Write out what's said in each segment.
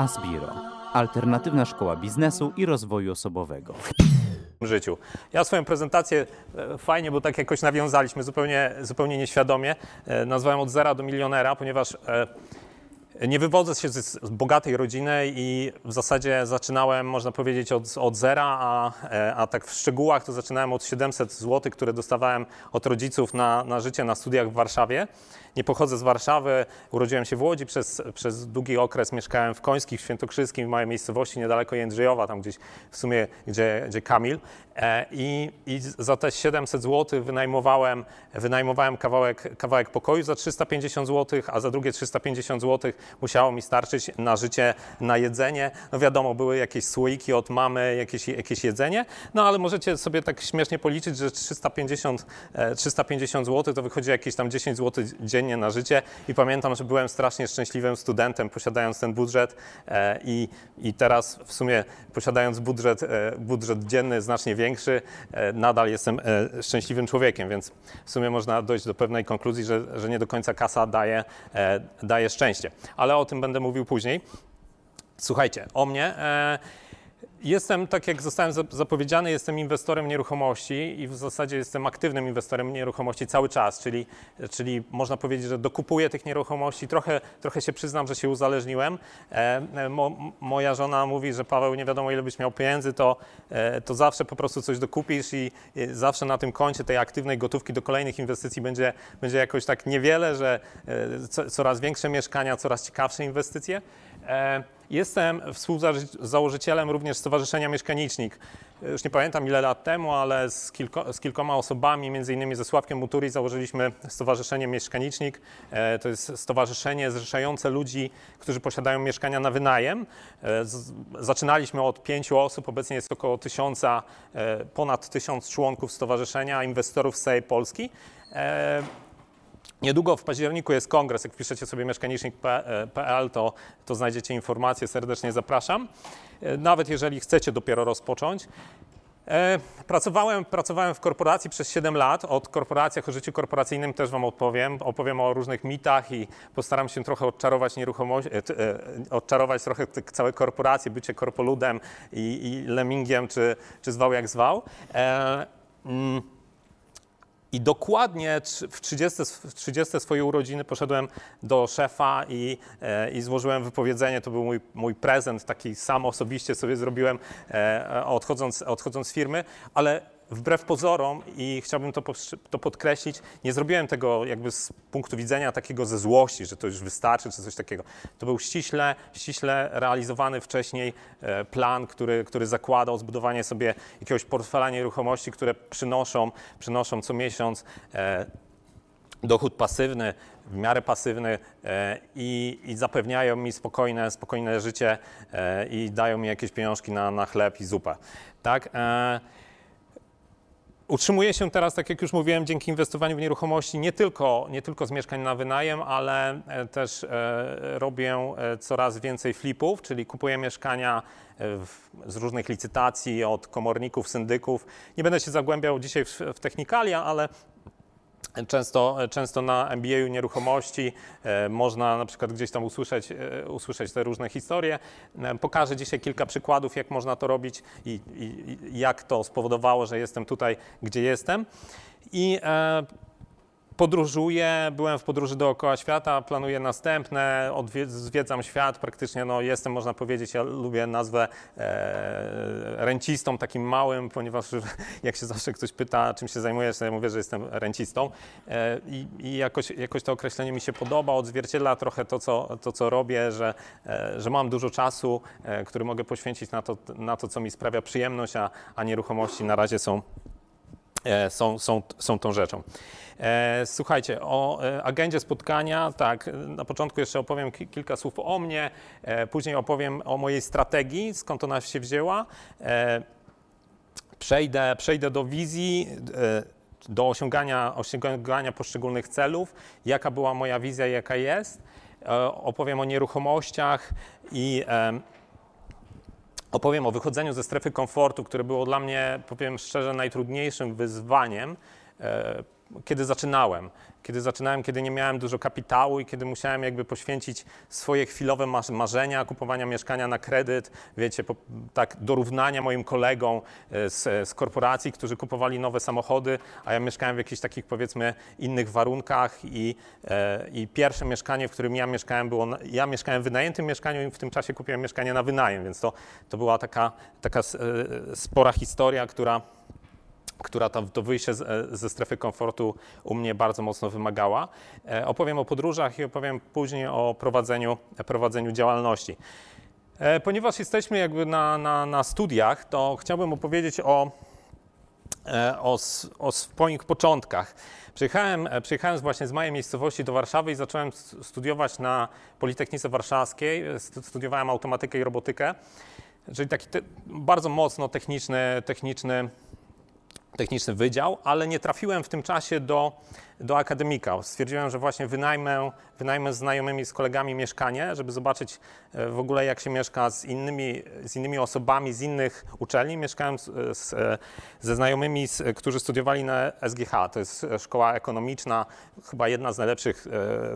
Asbiro. Alternatywna szkoła biznesu i rozwoju osobowego. życiu. Ja swoją prezentację e, fajnie, bo tak jakoś nawiązaliśmy zupełnie, zupełnie nieświadomie. E, Nazwałem od zera do milionera, ponieważ e, nie wywodzę się z, bogatej rodziny i w zasadzie zaczynałem, można powiedzieć, od, od zera, a, a tak w szczegółach to zaczynałem od 700 zł, które dostawałem od rodziców na, na życie na studiach w Warszawie. Nie pochodzę z Warszawy, urodziłem się w Łodzi, przez, przez długi okres mieszkałem w Końskich, w Świętokrzyskim, w małej miejscowości niedaleko Jędrzejowa, tam gdzieś w sumie, gdzie, gdzie Kamil. E, I, I za te 700 zł wynajmowałem, wynajmowałem kawałek, kawałek pokoju za 350 zł, a za drugie 350 zł musiało mi starczyć na życie, na jedzenie. No wiadomo, były jakieś słoiki od mamy, jakieś, jakieś jedzenie, no ale możecie sobie tak śmiesznie policzyć, że 350, e, 350 zł to wychodzi jakieś tam 10 zł dziennie na życie i pamiętam, że byłem strasznie szczęśliwym studentem, posiadając ten budżet e, i, i teraz w sumie posiadając budżet, e, budżet dzienny znacznie większy, e, nadal jestem szczęśliwym człowiekiem, więc w sumie można dojść do pewnej konkluzji, że, że nie do końca kasa daje, daje szczęście. Ale o tym będę mówił później. Słuchajcie, o mnie. Jestem, tak jak zostałem zap- zapowiedziany, jestem inwestorem nieruchomości i w zasadzie jestem aktywnym inwestorem nieruchomości cały czas, czyli, czyli można powiedzieć, że dokupuję tych nieruchomości. Trochę, trochę się przyznam, że się uzależniłem. E, e, mo, moja żona mówi, że Paweł, nie wiadomo ile byś miał pieniędzy, to, e, to zawsze po prostu coś dokupisz i, zawsze na tym koncie tej aktywnej gotówki do kolejnych inwestycji będzie, będzie jakoś tak niewiele, że co, coraz większe mieszkania, coraz ciekawsze inwestycje. E, Jestem współzałożycielem również Stowarzyszenia Mieszkanicznik. Już nie pamiętam ile lat temu, ale z, kilko, z kilkoma osobami, między innymi ze Sławkiem Muturi, założyliśmy Stowarzyszenie Mieszkanicznik. E, To jest stowarzyszenie zrzeszające ludzi, którzy posiadają mieszkania na wynajem. E, Zaczynaliśmy od pięciu osób, obecnie jest około tysiąca, ponad tysiąc członków stowarzyszenia, inwestorów z całej Polski. Niedługo w październiku jest kongres. Jak wpiszecie sobie mieszkanicznik.pl, to, to znajdziecie informacje. Serdecznie zapraszam. E, Nawet jeżeli chcecie dopiero rozpocząć. E, Pracowałem, pracowałem w korporacji przez 7 lat. O korporacjach, o życiu korporacyjnym też Wam opowiem. Opowiem o różnych mitach i postaram się trochę odczarować nieruchomość, e, odczarować trochę całe korporacje, bycie korpoludem i, i lemmingiem, czy, czy zwał jak zwał. E, mm, i dokładnie w 30, sw- w 30 swoje urodziny poszedłem do szefa i, e, i złożyłem wypowiedzenie. To był mój, mój prezent, taki sam osobiście sobie zrobiłem e, odchodząc, odchodząc z firmy, ale wbrew pozorom i chciałbym to, to podkreślić, nie zrobiłem tego jakby z punktu widzenia takiego ze złości, że to już wystarczy, czy coś takiego. To był ściśle, ściśle realizowany wcześniej e, plan, który, który zakładał zbudowanie sobie jakiegoś portfela nieruchomości, które przynoszą, przynoszą co miesiąc e, dochód pasywny, w miarę pasywny e, i, i zapewniają mi spokojne, spokojne życie i dają mi jakieś pieniążki na, na chleb i zupę. Tak? E, Utrzymuję się teraz, tak jak już mówiłem, dzięki inwestowaniu w nieruchomości nie tylko, nie tylko z mieszkań na wynajem, ale e, też e, robię e, coraz więcej flipów, czyli kupuję mieszkania z różnych licytacji od komorników, syndyków. Nie będę się zagłębiał dzisiaj w, w technikalia, ale Często, często na MBA-u nieruchomości e, można na przykład gdzieś tam usłyszeć, e, usłyszeć te różne historie. E, pokażę dzisiaj kilka przykładów, jak można to robić i, i, jak to spowodowało, że jestem tutaj, gdzie jestem. I podróżuję, byłem w podróży dookoła świata, planuję następne, zwiedzam świat, praktycznie no, jestem, można powiedzieć, ja lubię nazwę e, rencistą takim małym, ponieważ jak się zawsze ktoś pyta, czym się zajmujesz, to ja mówię, że jestem rencistą e, i, i jakoś, jakoś to określenie mi się podoba, odzwierciedla trochę to, co, to, co robię, że, e, że mam dużo czasu, e, który mogę poświęcić na to, na to, co mi sprawia przyjemność, a, a nieruchomości na razie są e, są, są, są tą rzeczą. E, Słuchajcie, o e, agendzie spotkania, tak, na początku jeszcze opowiem ki- kilka słów o mnie, e, później opowiem o mojej strategii, skąd ona się wzięła. Przejdę, przejdę do wizji, do osiągania, osiągania poszczególnych celów, jaka była moja wizja i jaka jest. Opowiem o nieruchomościach i em, opowiem o wychodzeniu ze strefy komfortu, które było dla mnie, powiem szczerze, najtrudniejszym wyzwaniem. Kiedy zaczynałem. Kiedy zaczynałem, kiedy nie miałem dużo kapitału i kiedy musiałem jakby poświęcić swoje chwilowe marzenia, kupowania mieszkania na kredyt, wiecie, po, tak dorównania moim kolegom e, z, z korporacji, którzy kupowali nowe samochody, a ja mieszkałem w jakichś takich powiedzmy innych warunkach i, e, i pierwsze mieszkanie, w którym ja mieszkałem było, na, ja mieszkałem w wynajętym mieszkaniu i w tym czasie kupiłem mieszkanie na wynajem, więc to, to była taka, taka e, spora historia, która która to, to wyjście e, ze strefy komfortu u mnie bardzo mocno wymagała. E, Opowiem o podróżach i opowiem później o prowadzeniu, prowadzeniu działalności. E, Ponieważ jesteśmy jakby na, na, na studiach, to chciałbym opowiedzieć o, o, o swoich początkach. Przyjechałem, przyjechałem właśnie z mojej miejscowości do Warszawy i zacząłem studiować na Politechnice Warszawskiej. Stu- Studiowałem automatykę i robotykę, czyli taki te, bardzo mocno techniczny, techniczny techniczny wydział, ale nie trafiłem w tym czasie do, do akademika. Stwierdziłem, że właśnie wynajmę, wynajmę z znajomymi, z kolegami mieszkanie, żeby zobaczyć e, w ogóle jak się mieszka z innymi, z innymi osobami z innych uczelni. Mieszkałem z, z, e, ze znajomymi, którzy studiowali na SGH. To jest e, szkoła ekonomiczna, chyba jedna z najlepszych e,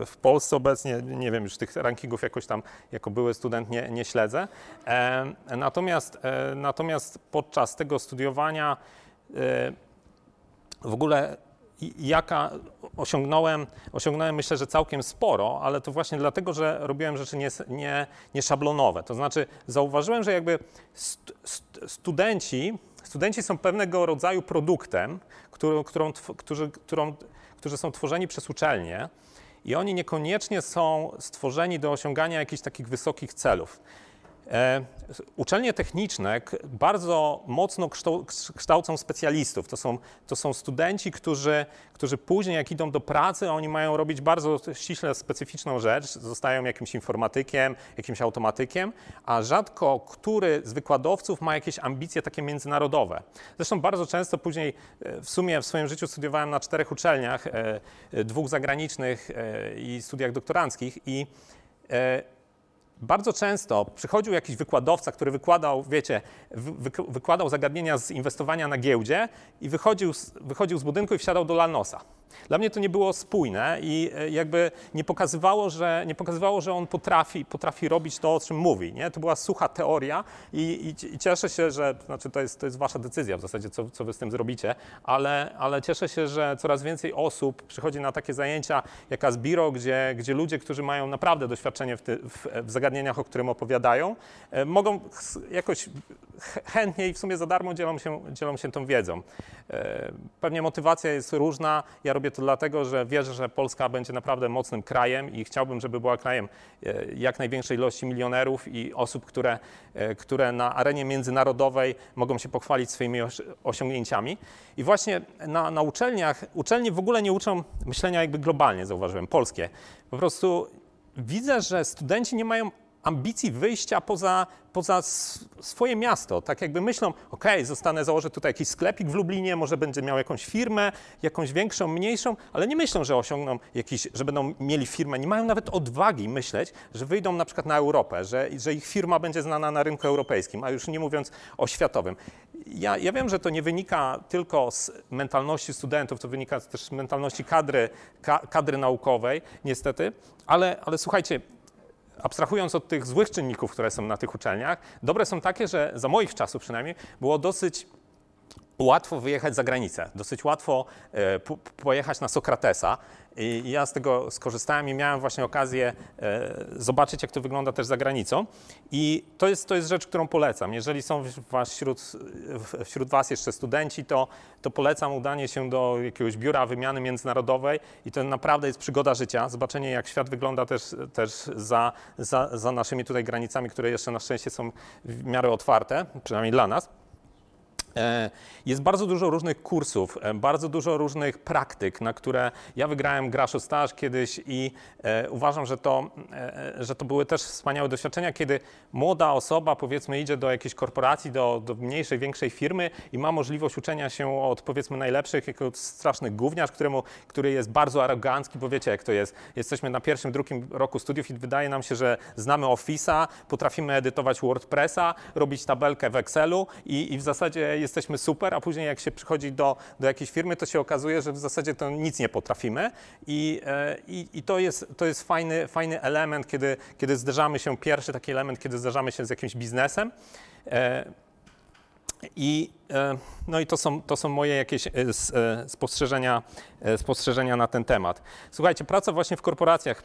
w Polsce obecnie. Nie wiem, już tych rankingów jakoś tam jako były student nie, nie śledzę. E, Natomiast, e, natomiast podczas tego studiowania e, w ogóle jaka osiągnąłem, osiągnąłem myślę, że całkiem sporo, ale to właśnie dlatego, że robiłem rzeczy nie, nie, nie szablonowe. To znaczy zauważyłem, że jakby st, st, studenci, studenci są pewnego rodzaju produktem, którą, którą, którzy, którą, którzy są tworzeni przez uczelnie i oni niekoniecznie są stworzeni do osiągania jakichś takich wysokich celów. E, Uczelnie techniczne bardzo mocno kształ- kształcą specjalistów. To są, to są studenci, którzy, którzy później, jak idą do pracy, oni mają robić bardzo ściśle specyficzną rzecz. Zostają jakimś informatykiem, jakimś automatykiem, a rzadko który z wykładowców ma jakieś ambicje takie międzynarodowe. Zresztą bardzo często później, e, w sumie w swoim życiu studiowałem na czterech uczelniach, e, dwóch zagranicznych i studiach doktoranckich i bardzo często przychodził jakiś wykładowca, który wykładał, wiecie, wy, wyk- wykładał zagadnienia z inwestowania na giełdzie i wychodził wychodził z budynku i wsiadał do Lanosa. Dla mnie to nie było spójne i e, jakby nie pokazywało, że, nie pokazywało, że on potrafi, potrafi robić to, o czym mówi. Nie? To była sucha teoria i, i, i cieszę się, że, znaczy to jest, to jest wasza decyzja w zasadzie, co, co wy z tym zrobicie, ale, ale cieszę się, że coraz więcej osób przychodzi na takie zajęcia jak Asbiro, gdzie, gdzie ludzie, którzy mają naprawdę doświadczenie w, ty, w, w zagadnieniach, o którym opowiadają, e, mogą jakoś ch- chętnie i w sumie za darmo dzielą się, dzielą się tą wiedzą. E, Pewnie motywacja jest różna. Ja robię to dlatego, że wierzę, że Polska będzie naprawdę mocnym krajem i chciałbym, żeby była krajem e, jak największej ilości milionerów i osób, które, e, które na arenie międzynarodowej mogą się pochwalić swoimi osi- osiągnięciami. I właśnie na, na uczelniach, uczelnie w ogóle nie uczą myślenia jakby globalnie, zauważyłem, polskie. Po prostu widzę, że studenci nie mają ambicji wyjścia poza, poza swoje miasto. Tak jakby myślą, ok, zostanę, założę tutaj jakiś sklepik w Lublinie, może będzie miał jakąś firmę, jakąś większą, mniejszą, ale nie myślą, że osiągną jakiś, że będą mieli firmę. Nie mają nawet odwagi myśleć, że wyjdą na przykład na Europę, że, że ich firma będzie znana na rynku europejskim, a już nie mówiąc o światowym. Ja, ja wiem, że to nie wynika tylko z mentalności studentów, to wynika też z mentalności kadry, ka, kadry naukowej, niestety, ale, ale słuchajcie, abstrahując od tych złych czynników, które są na tych uczelniach, dobre są takie, że za moich czasów przynajmniej było dosyć łatwo wyjechać za granicę, dosyć łatwo e, po- pojechać na Sokratesa. I ja z tego skorzystałem i miałem właśnie okazję e, zobaczyć, jak to wygląda też za granicą. I to jest, to jest rzecz, którą polecam. Jeżeli są wśród, wśród Was jeszcze studenci, to, to polecam udanie się do jakiegoś biura wymiany międzynarodowej i to naprawdę jest przygoda życia. Zobaczenie, jak świat wygląda też, też za, za, za naszymi tutaj granicami, które jeszcze na szczęście są w miarę otwarte, przynajmniej dla nas. E, Jest bardzo dużo różnych kursów, e, bardzo dużo różnych praktyk, na które ja wygrałem Graszo Staż kiedyś i e, uważam, że to, że to były też wspaniałe doświadczenia, kiedy młoda osoba powiedzmy idzie do jakiejś korporacji, do, do mniejszej, większej firmy i ma możliwość uczenia się od powiedzmy najlepszych, jako straszny gówniarz, któremu, który jest bardzo arogancki, bo wiecie jak to jest. Jesteśmy na pierwszym, drugim roku studiów i wydaje nam się, że znamy Office'a, potrafimy edytować WordPressa, robić tabelkę w Excelu i, i w zasadzie jesteśmy super, a później jak się przychodzi do, do jakiejś firmy, to się okazuje, że w zasadzie to nic nie potrafimy i, e, i, i to jest, to jest fajny, fajny element, kiedy, kiedy zderzamy się, pierwszy taki element, kiedy zderzamy się z jakimś biznesem. E, I, e, no i to są, to są moje jakieś spostrzeżenia, spostrzeżenia na ten temat. Słuchajcie, praca właśnie w korporacjach.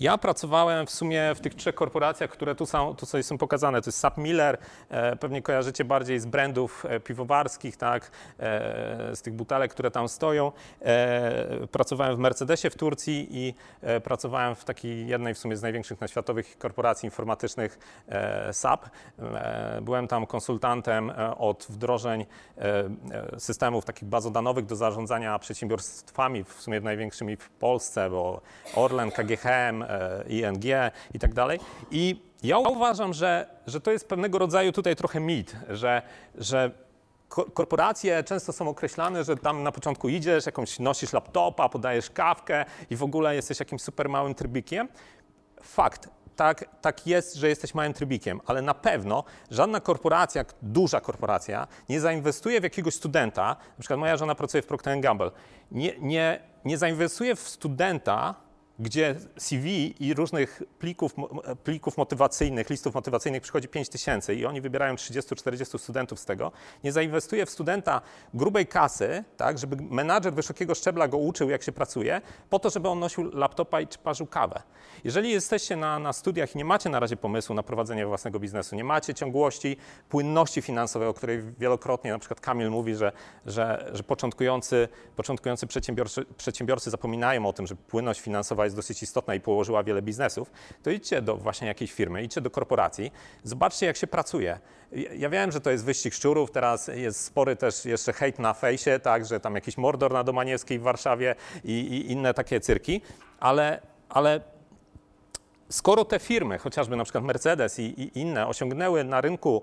Ja pracowałem w sumie w tych trzech korporacjach, które tu są, tu są pokazane. To jest SAP Miller, e, pewnie kojarzycie bardziej z brandów e, piwowarskich, tak, e, z tych butelek, które tam stoją. Pracowałem w Mercedesie w Turcji i pracowałem w takiej jednej w sumie z największych na światowych korporacji informatycznych SAP. Byłem tam konsultantem od wdrożeń systemów takich bazodanowych do zarządzania przedsiębiorstwami, w sumie największymi w Polsce, bo Orlen, KGHM, e, ING i tak dalej. I ja uważam, że, że to jest pewnego rodzaju tutaj trochę mit, że, że ko- korporacje często są określane, że tam na początku idziesz, jakąś nosisz laptopa, podajesz kawkę i w ogóle jesteś jakimś super małym trybikiem. Fakt, tak, tak jest, że jesteś małym trybikiem, ale na pewno żadna korporacja, duża korporacja, nie zainwestuje w jakiegoś studenta, na przykład moja żona pracuje w Procter Gamble, nie, nie, nie zainwestuje w studenta, gdzie CV i różnych plików, plików motywacyjnych, listów motywacyjnych przychodzi 5 tysięcy i oni wybierają 30-40 studentów z tego, nie zainwestuje w studenta grubej kasy, tak, żeby menadżer wysokiego szczebla go uczył, jak się pracuje, po to, żeby on nosił laptopa i parzył kawę. Jeżeli jesteście na, na studiach i nie macie na razie pomysłu na prowadzenie własnego biznesu, nie macie ciągłości, płynności finansowej, o której wielokrotnie na przykład Kamil mówi, że, że, że początkujący, początkujący przedsiębiorcy, przedsiębiorcy zapominają o tym, że płynność finansowa jest dosyć istotna i położyła wiele biznesów, to idźcie do właśnie jakiejś firmy, idźcie do korporacji, zobaczcie jak się pracuje. Ja- wiem, że to jest wyścig szczurów, teraz jest spory też jeszcze hejt na fejsie, tak, że tam jakiś mordor na Domaniewskiej w Warszawie i, i inne takie cyrki, ale, ale skoro te firmy, chociażby na przykład Mercedes i, i inne, osiągnęły na rynku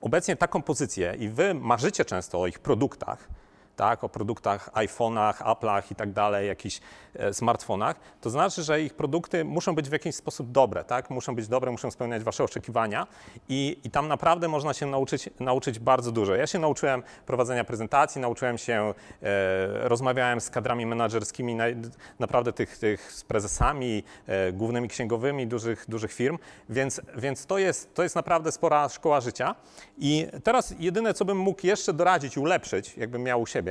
obecnie taką pozycję i wy marzycie często o ich produktach, tak, o produktach iPhone'ach, Apple'ach i tak dalej, jakichś e, smartfonach, to znaczy, że ich produkty muszą być w jakiś sposób dobre, tak? Muszą być dobre, muszą spełniać wasze oczekiwania i, i tam naprawdę można się nauczyć, nauczyć bardzo dużo. Ja się nauczyłem prowadzenia prezentacji, nauczyłem się, e, rozmawiałem z kadrami menedżerskimi, na, naprawdę tych, tych z prezesami, e, głównymi księgowymi dużych, dużych firm, więc, więc to, jest, to jest naprawdę spora szkoła życia. I teraz jedyne, co bym mógł jeszcze doradzić ulepszyć, jakbym miał u siebie,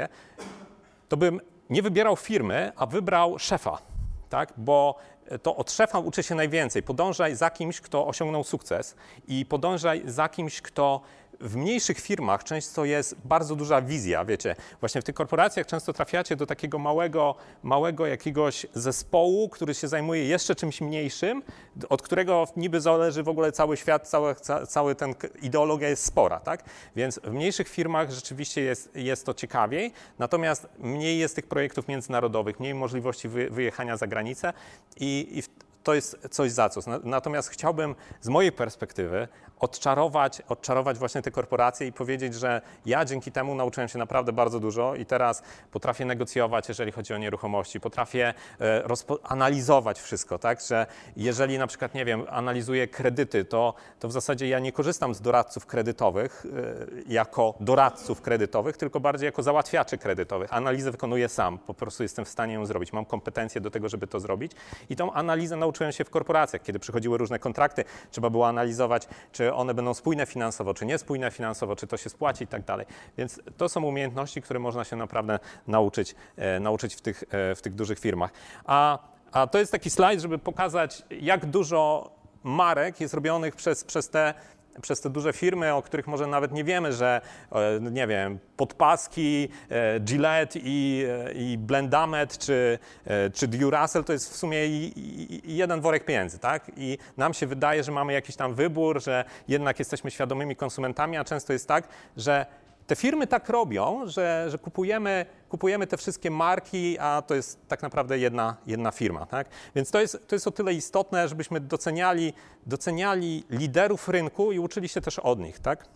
to bym nie wybierał firmy, a wybrał szefa, tak? Bo to od szefa uczy się najwięcej. Podążaj za kimś, kto osiągnął sukces i podążaj za kimś, kto w mniejszych firmach często jest bardzo duża wizja, wiecie, właśnie w tych korporacjach często trafiacie do takiego małego, małego jakiegoś zespołu, który się zajmuje jeszcze czymś mniejszym, od którego niby zależy w ogóle cały świat, cały, ca, cały ten ideologia jest spora, tak? Więc w mniejszych firmach rzeczywiście jest, jest to ciekawiej, natomiast mniej jest tych projektów międzynarodowych, mniej możliwości wy, wyjechania za granicę i, i w, to jest coś za coś. Na- Natomiast chciałbym z mojej perspektywy odczarować, odczarować właśnie te korporacje i powiedzieć, że ja dzięki temu nauczyłem się naprawdę bardzo dużo i teraz potrafię negocjować, jeżeli chodzi o nieruchomości, potrafię e, analizować wszystko, tak, że jeżeli na przykład, nie wiem, analizuję kredyty, to, to w zasadzie ja nie korzystam z doradców kredytowych e, jako doradców kredytowych, tylko bardziej jako załatwiaczy kredytowych. Analizę wykonuję sam, po prostu jestem w stanie ją zrobić, mam kompetencje do tego, żeby to zrobić. I tą analizę nauczyłem się w korporacjach, kiedy przychodziły różne kontrakty, trzeba było analizować, czy one będą spójne finansowo, czy niespójne finansowo, czy to się spłaci i tak dalej. Więc to są umiejętności, które można się naprawdę nauczyć, e, nauczyć w, tych, e, w tych dużych firmach. A, a to jest taki slajd, żeby pokazać, jak dużo marek jest robionych przez, przez te przez te duże firmy, o których może nawet nie wiemy, że e, nie wiem, podpaski, e, Gillette i, e, i Blendamet czy, czy Duracell to jest w sumie jeden worek pieniędzy, tak? I nam się wydaje, że mamy jakiś tam wybór, że jednak jesteśmy świadomymi konsumentami, a często jest tak, że te firmy tak robią, że, że kupujemy, kupujemy te wszystkie marki, a to jest tak naprawdę jedna, jedna firma. Tak? Więc to jest, to jest o tyle istotne, żebyśmy doceniali, doceniali liderów rynku i uczyli się też od nich. Tak?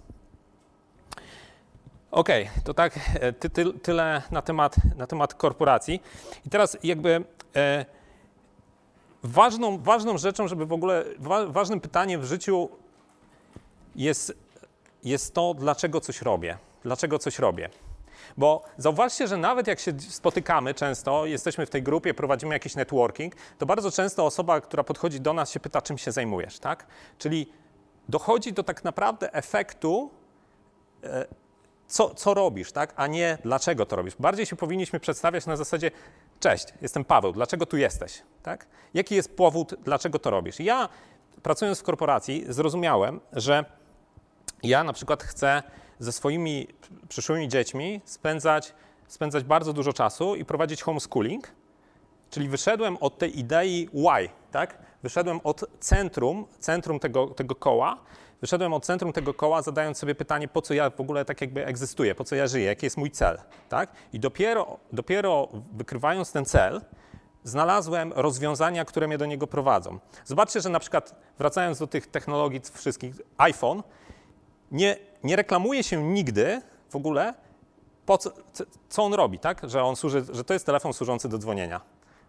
Okej, to tak e, ty, ty, tyle na temat, na temat korporacji. I teraz jakby e, ważną, ważną rzeczą, żeby w ogóle, wa, ważnym pytaniem w życiu jest jest to, dlaczego coś robię. Dlaczego coś robię. Bo zauważcie, że nawet jak się spotykamy często, jesteśmy w tej grupie, prowadzimy jakiś networking, to bardzo często osoba, która podchodzi do nas, się pyta, czym się zajmujesz, tak? Czyli dochodzi do tak naprawdę efektu, e, co, co robisz, tak? a nie dlaczego to robisz. Bardziej się powinniśmy przedstawiać na zasadzie, cześć, jestem Paweł, dlaczego tu jesteś? Tak? Jaki jest powód, dlaczego to robisz? Ja, pracując w korporacji, zrozumiałem, że ja na przykład chcę ze swoimi przyszłymi dziećmi spędzać, spędzać bardzo dużo czasu i prowadzić homeschooling, czyli wyszedłem od tej idei why, tak? Wyszedłem od centrum, centrum tego, tego koła, wyszedłem od centrum tego koła, zadając sobie pytanie, po co ja w ogóle tak jakby egzystuję, po co ja żyję, jaki jest mój cel, tak? I dopiero, dopiero wykrywając ten cel, znalazłem rozwiązania, które mnie do niego prowadzą. Zobaczcie, że na przykład wracając do tych technologii wszystkich, iPhone nie, nie reklamuje się nigdy w ogóle, po co, co- on robi, tak? Że on służy, że to jest telefon służący do dzwonienia.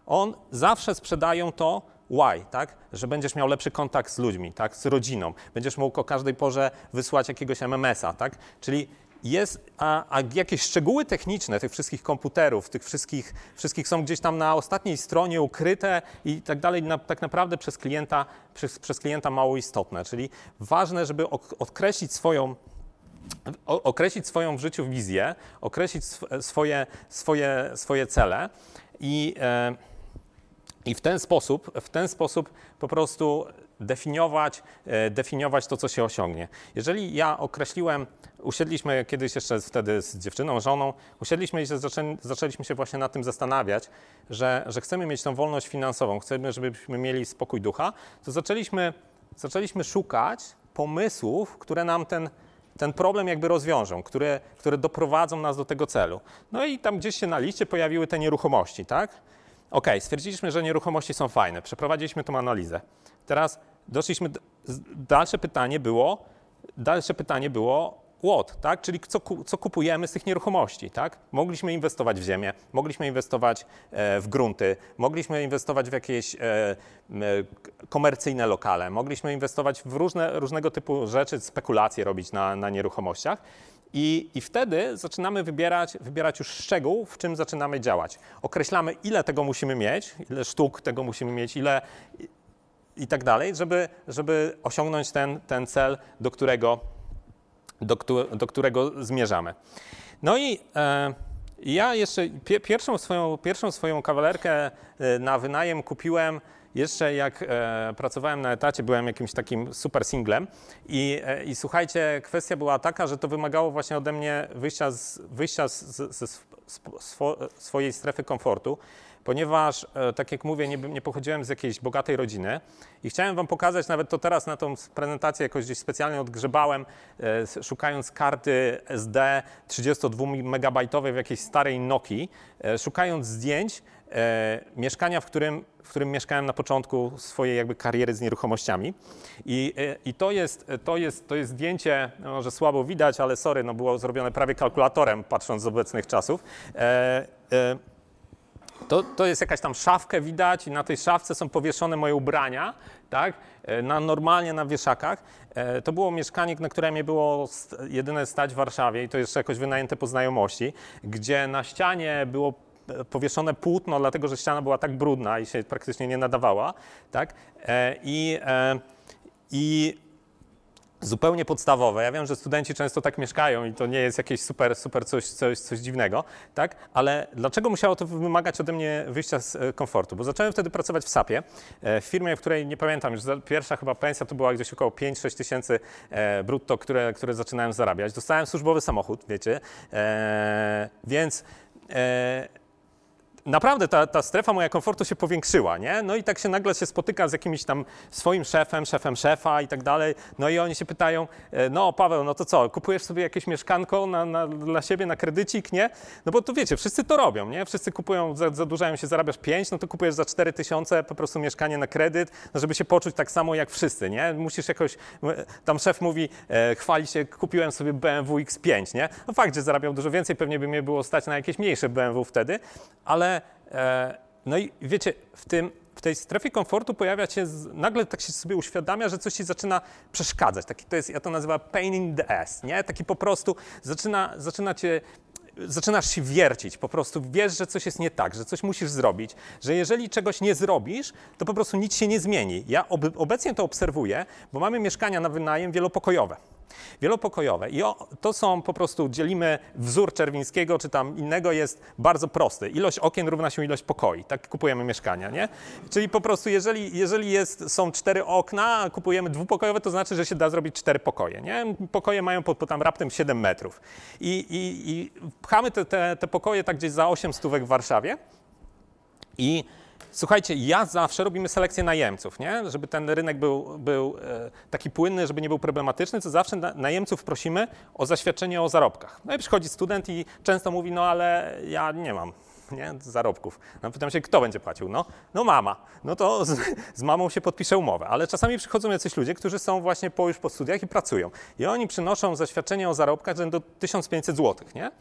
On zawsze sprzedają to why, tak? Że będziesz miał lepszy kontakt z ludźmi, tak? Z rodziną. Będziesz mógł o każdej porze wysłać jakiegoś MMS-a, tak? Czyli jest, a, a jakieś szczegóły techniczne tych wszystkich komputerów, tych wszystkich, wszystkich są gdzieś tam na ostatniej stronie ukryte i tak dalej, na, tak naprawdę przez klienta, przez, przez klienta mało istotne. Czyli ważne, żeby ok- odkreślić swoją określić swoją w życiu wizję, określić sw- swoje, swoje, swoje cele i, e, i w ten sposób, w ten sposób po prostu definiować, e, definiować to, co się osiągnie. Jeżeli ja określiłem, usiedliśmy kiedyś jeszcze wtedy z dziewczyną, żoną, usiedliśmy i zaczęliśmy się właśnie nad tym zastanawiać, że, że chcemy mieć tą wolność finansową, chcemy, żebyśmy mieli spokój ducha, to zaczęliśmy, zaczęliśmy szukać pomysłów, które nam ten, ten problem jakby rozwiążą, które, które doprowadzą nas do tego celu. No i tam gdzieś się na liście pojawiły te nieruchomości, tak? Okej, stwierdziliśmy, że nieruchomości są fajne, przeprowadziliśmy tą analizę. Teraz doszliśmy, dalsze pytanie było, dalsze pytanie było what, tak? Czyli co, co kupujemy z tych nieruchomości, tak? Mogliśmy inwestować w ziemię, mogliśmy inwestować e, w grunty, mogliśmy inwestować w jakieś e, k- komercyjne lokale, mogliśmy inwestować w różne, różnego typu rzeczy, spekulacje robić na, na nieruchomościach. I, I wtedy zaczynamy wybierać, wybierać już szczegół, w czym zaczynamy działać. Określamy, ile tego musimy mieć, ile sztuk tego musimy mieć, ile i, i tak dalej, żeby, żeby osiągnąć ten, ten cel, do którego, do, do którego zmierzamy. No i e, ja jeszcze pie, pierwszą, swoją, pierwszą swoją kawalerkę e, na wynajem kupiłem jeszcze jak e, pracowałem na etacie, byłem jakimś takim super singlem i, e, i słuchajcie, kwestia była taka, że to wymagało właśnie ode mnie wyjścia, z, wyjścia z, z, sp- swo, swojej strefy komfortu, ponieważ, e, tak jak mówię, nie, nie pochodziłem z jakiejś bogatej rodziny i chciałem wam pokazać, nawet to teraz na tą prezentację jakoś gdzieś specjalnie odgrzebałem, e, szukając karty SD 32-megabajtowej w jakiejś starej Nokii, e, szukając zdjęć mieszkania, w którym, w którym mieszkałem na początku swojej jakby kariery z nieruchomościami. I, i to, jest, to, jest, to jest zdjęcie, no, może słabo widać, ale sorry, no było zrobione prawie kalkulatorem, patrząc z obecnych czasów. To, to jest jakaś tam szafkę widać i na tej szafce są powieszone moje ubrania, tak, e, na, normalnie na wieszakach. E, To było mieszkanie, na które mnie było jedyne stać w Warszawie i to jeszcze jakoś wynajęte po znajomości, gdzie na ścianie było e, powieszone płótno, dlatego że ściana była tak brudna i się praktycznie nie nadawała, tak, i, i zupełnie podstawowe. Ja wiem, że studenci często tak mieszkają i to nie jest jakieś super, super coś, coś, coś dziwnego, tak? Ale dlaczego musiało to wymagać ode mnie wyjścia z e, komfortu? Bo zacząłem wtedy pracować w SAP-ie, e, w firmie, w której nie pamiętam, już za- pierwsza chyba pensja to była gdzieś około 5-6 tysięcy e, brutto, które, które zaczynałem zarabiać. Dostałem służbowy samochód, wiecie, więc naprawdę ta, ta strefa moja komfortu się powiększyła, nie? No i tak się nagle się spotyka z jakimś tam swoim szefem, szefem szefa i tak dalej, no i oni się pytają, e, no Paweł, no to co, kupujesz sobie jakieś mieszkanko na, na, dla siebie na kredycik, nie? No bo to wiecie, wszyscy to robią, nie? Wszyscy kupują, za- zadłużają się, zarabiasz 5, no to kupujesz za 4 tysiące po prostu mieszkanie na kredyt, no żeby się poczuć tak samo jak wszyscy, nie? Musisz jakoś, tam szef mówi, e, chwali się, kupiłem sobie BMW X5, nie? No fakt, że zarabiał dużo więcej, pewnie by mnie było stać na jakieś mniejsze BMW wtedy, ale e, no i wiecie, w tym, w tej strefie komfortu pojawia się, nagle tak się sobie uświadamia, że coś ci zaczyna przeszkadzać. Taki to jest, ja to nazywam pain in the ass, nie? Taki po prostu zaczyna, zaczyna cię zaczynasz się wiercić, po prostu wiesz, że coś jest nie tak, że coś musisz zrobić, że jeżeli czegoś nie zrobisz, to po prostu nic się nie zmieni. Ja ob obecnie to obserwuję, bo mamy mieszkania na wynajem wielopokojowe. Wielopokojowe i o, to są po prostu, dzielimy wzór Czerwińskiego czy tam innego jest bardzo prosty. Ilość okien równa się ilość pokoi, tak kupujemy mieszkania, nie? Czyli po prostu jeżeli, jeżeli jest, są cztery okna, a kupujemy dwupokojowe, to znaczy, że się da zrobić cztery pokoje, nie? Pokoje mają po, po tam raptem 7 metrów i, i, i pchamy te, te, te pokoje tak gdzieś za 8 stówek w Warszawie i słuchajcie, ja zawsze robimy selekcję najemców, nie? żeby ten rynek był, był e, taki płynny, żeby nie był problematyczny, to zawsze na, najemców prosimy o zaświadczenie o zarobkach. No i przychodzi student i często mówi, no ale ja nie mam nie? zarobków. No pytam się, kto będzie płacił? No, no mama. No to z, z mamą się podpisze umowę. Ale czasami przychodzą jacyś ludzie, którzy są właśnie po, już po studiach i pracują. I oni przynoszą zaświadczenie o zarobkach rzędu 1500 zł, nie?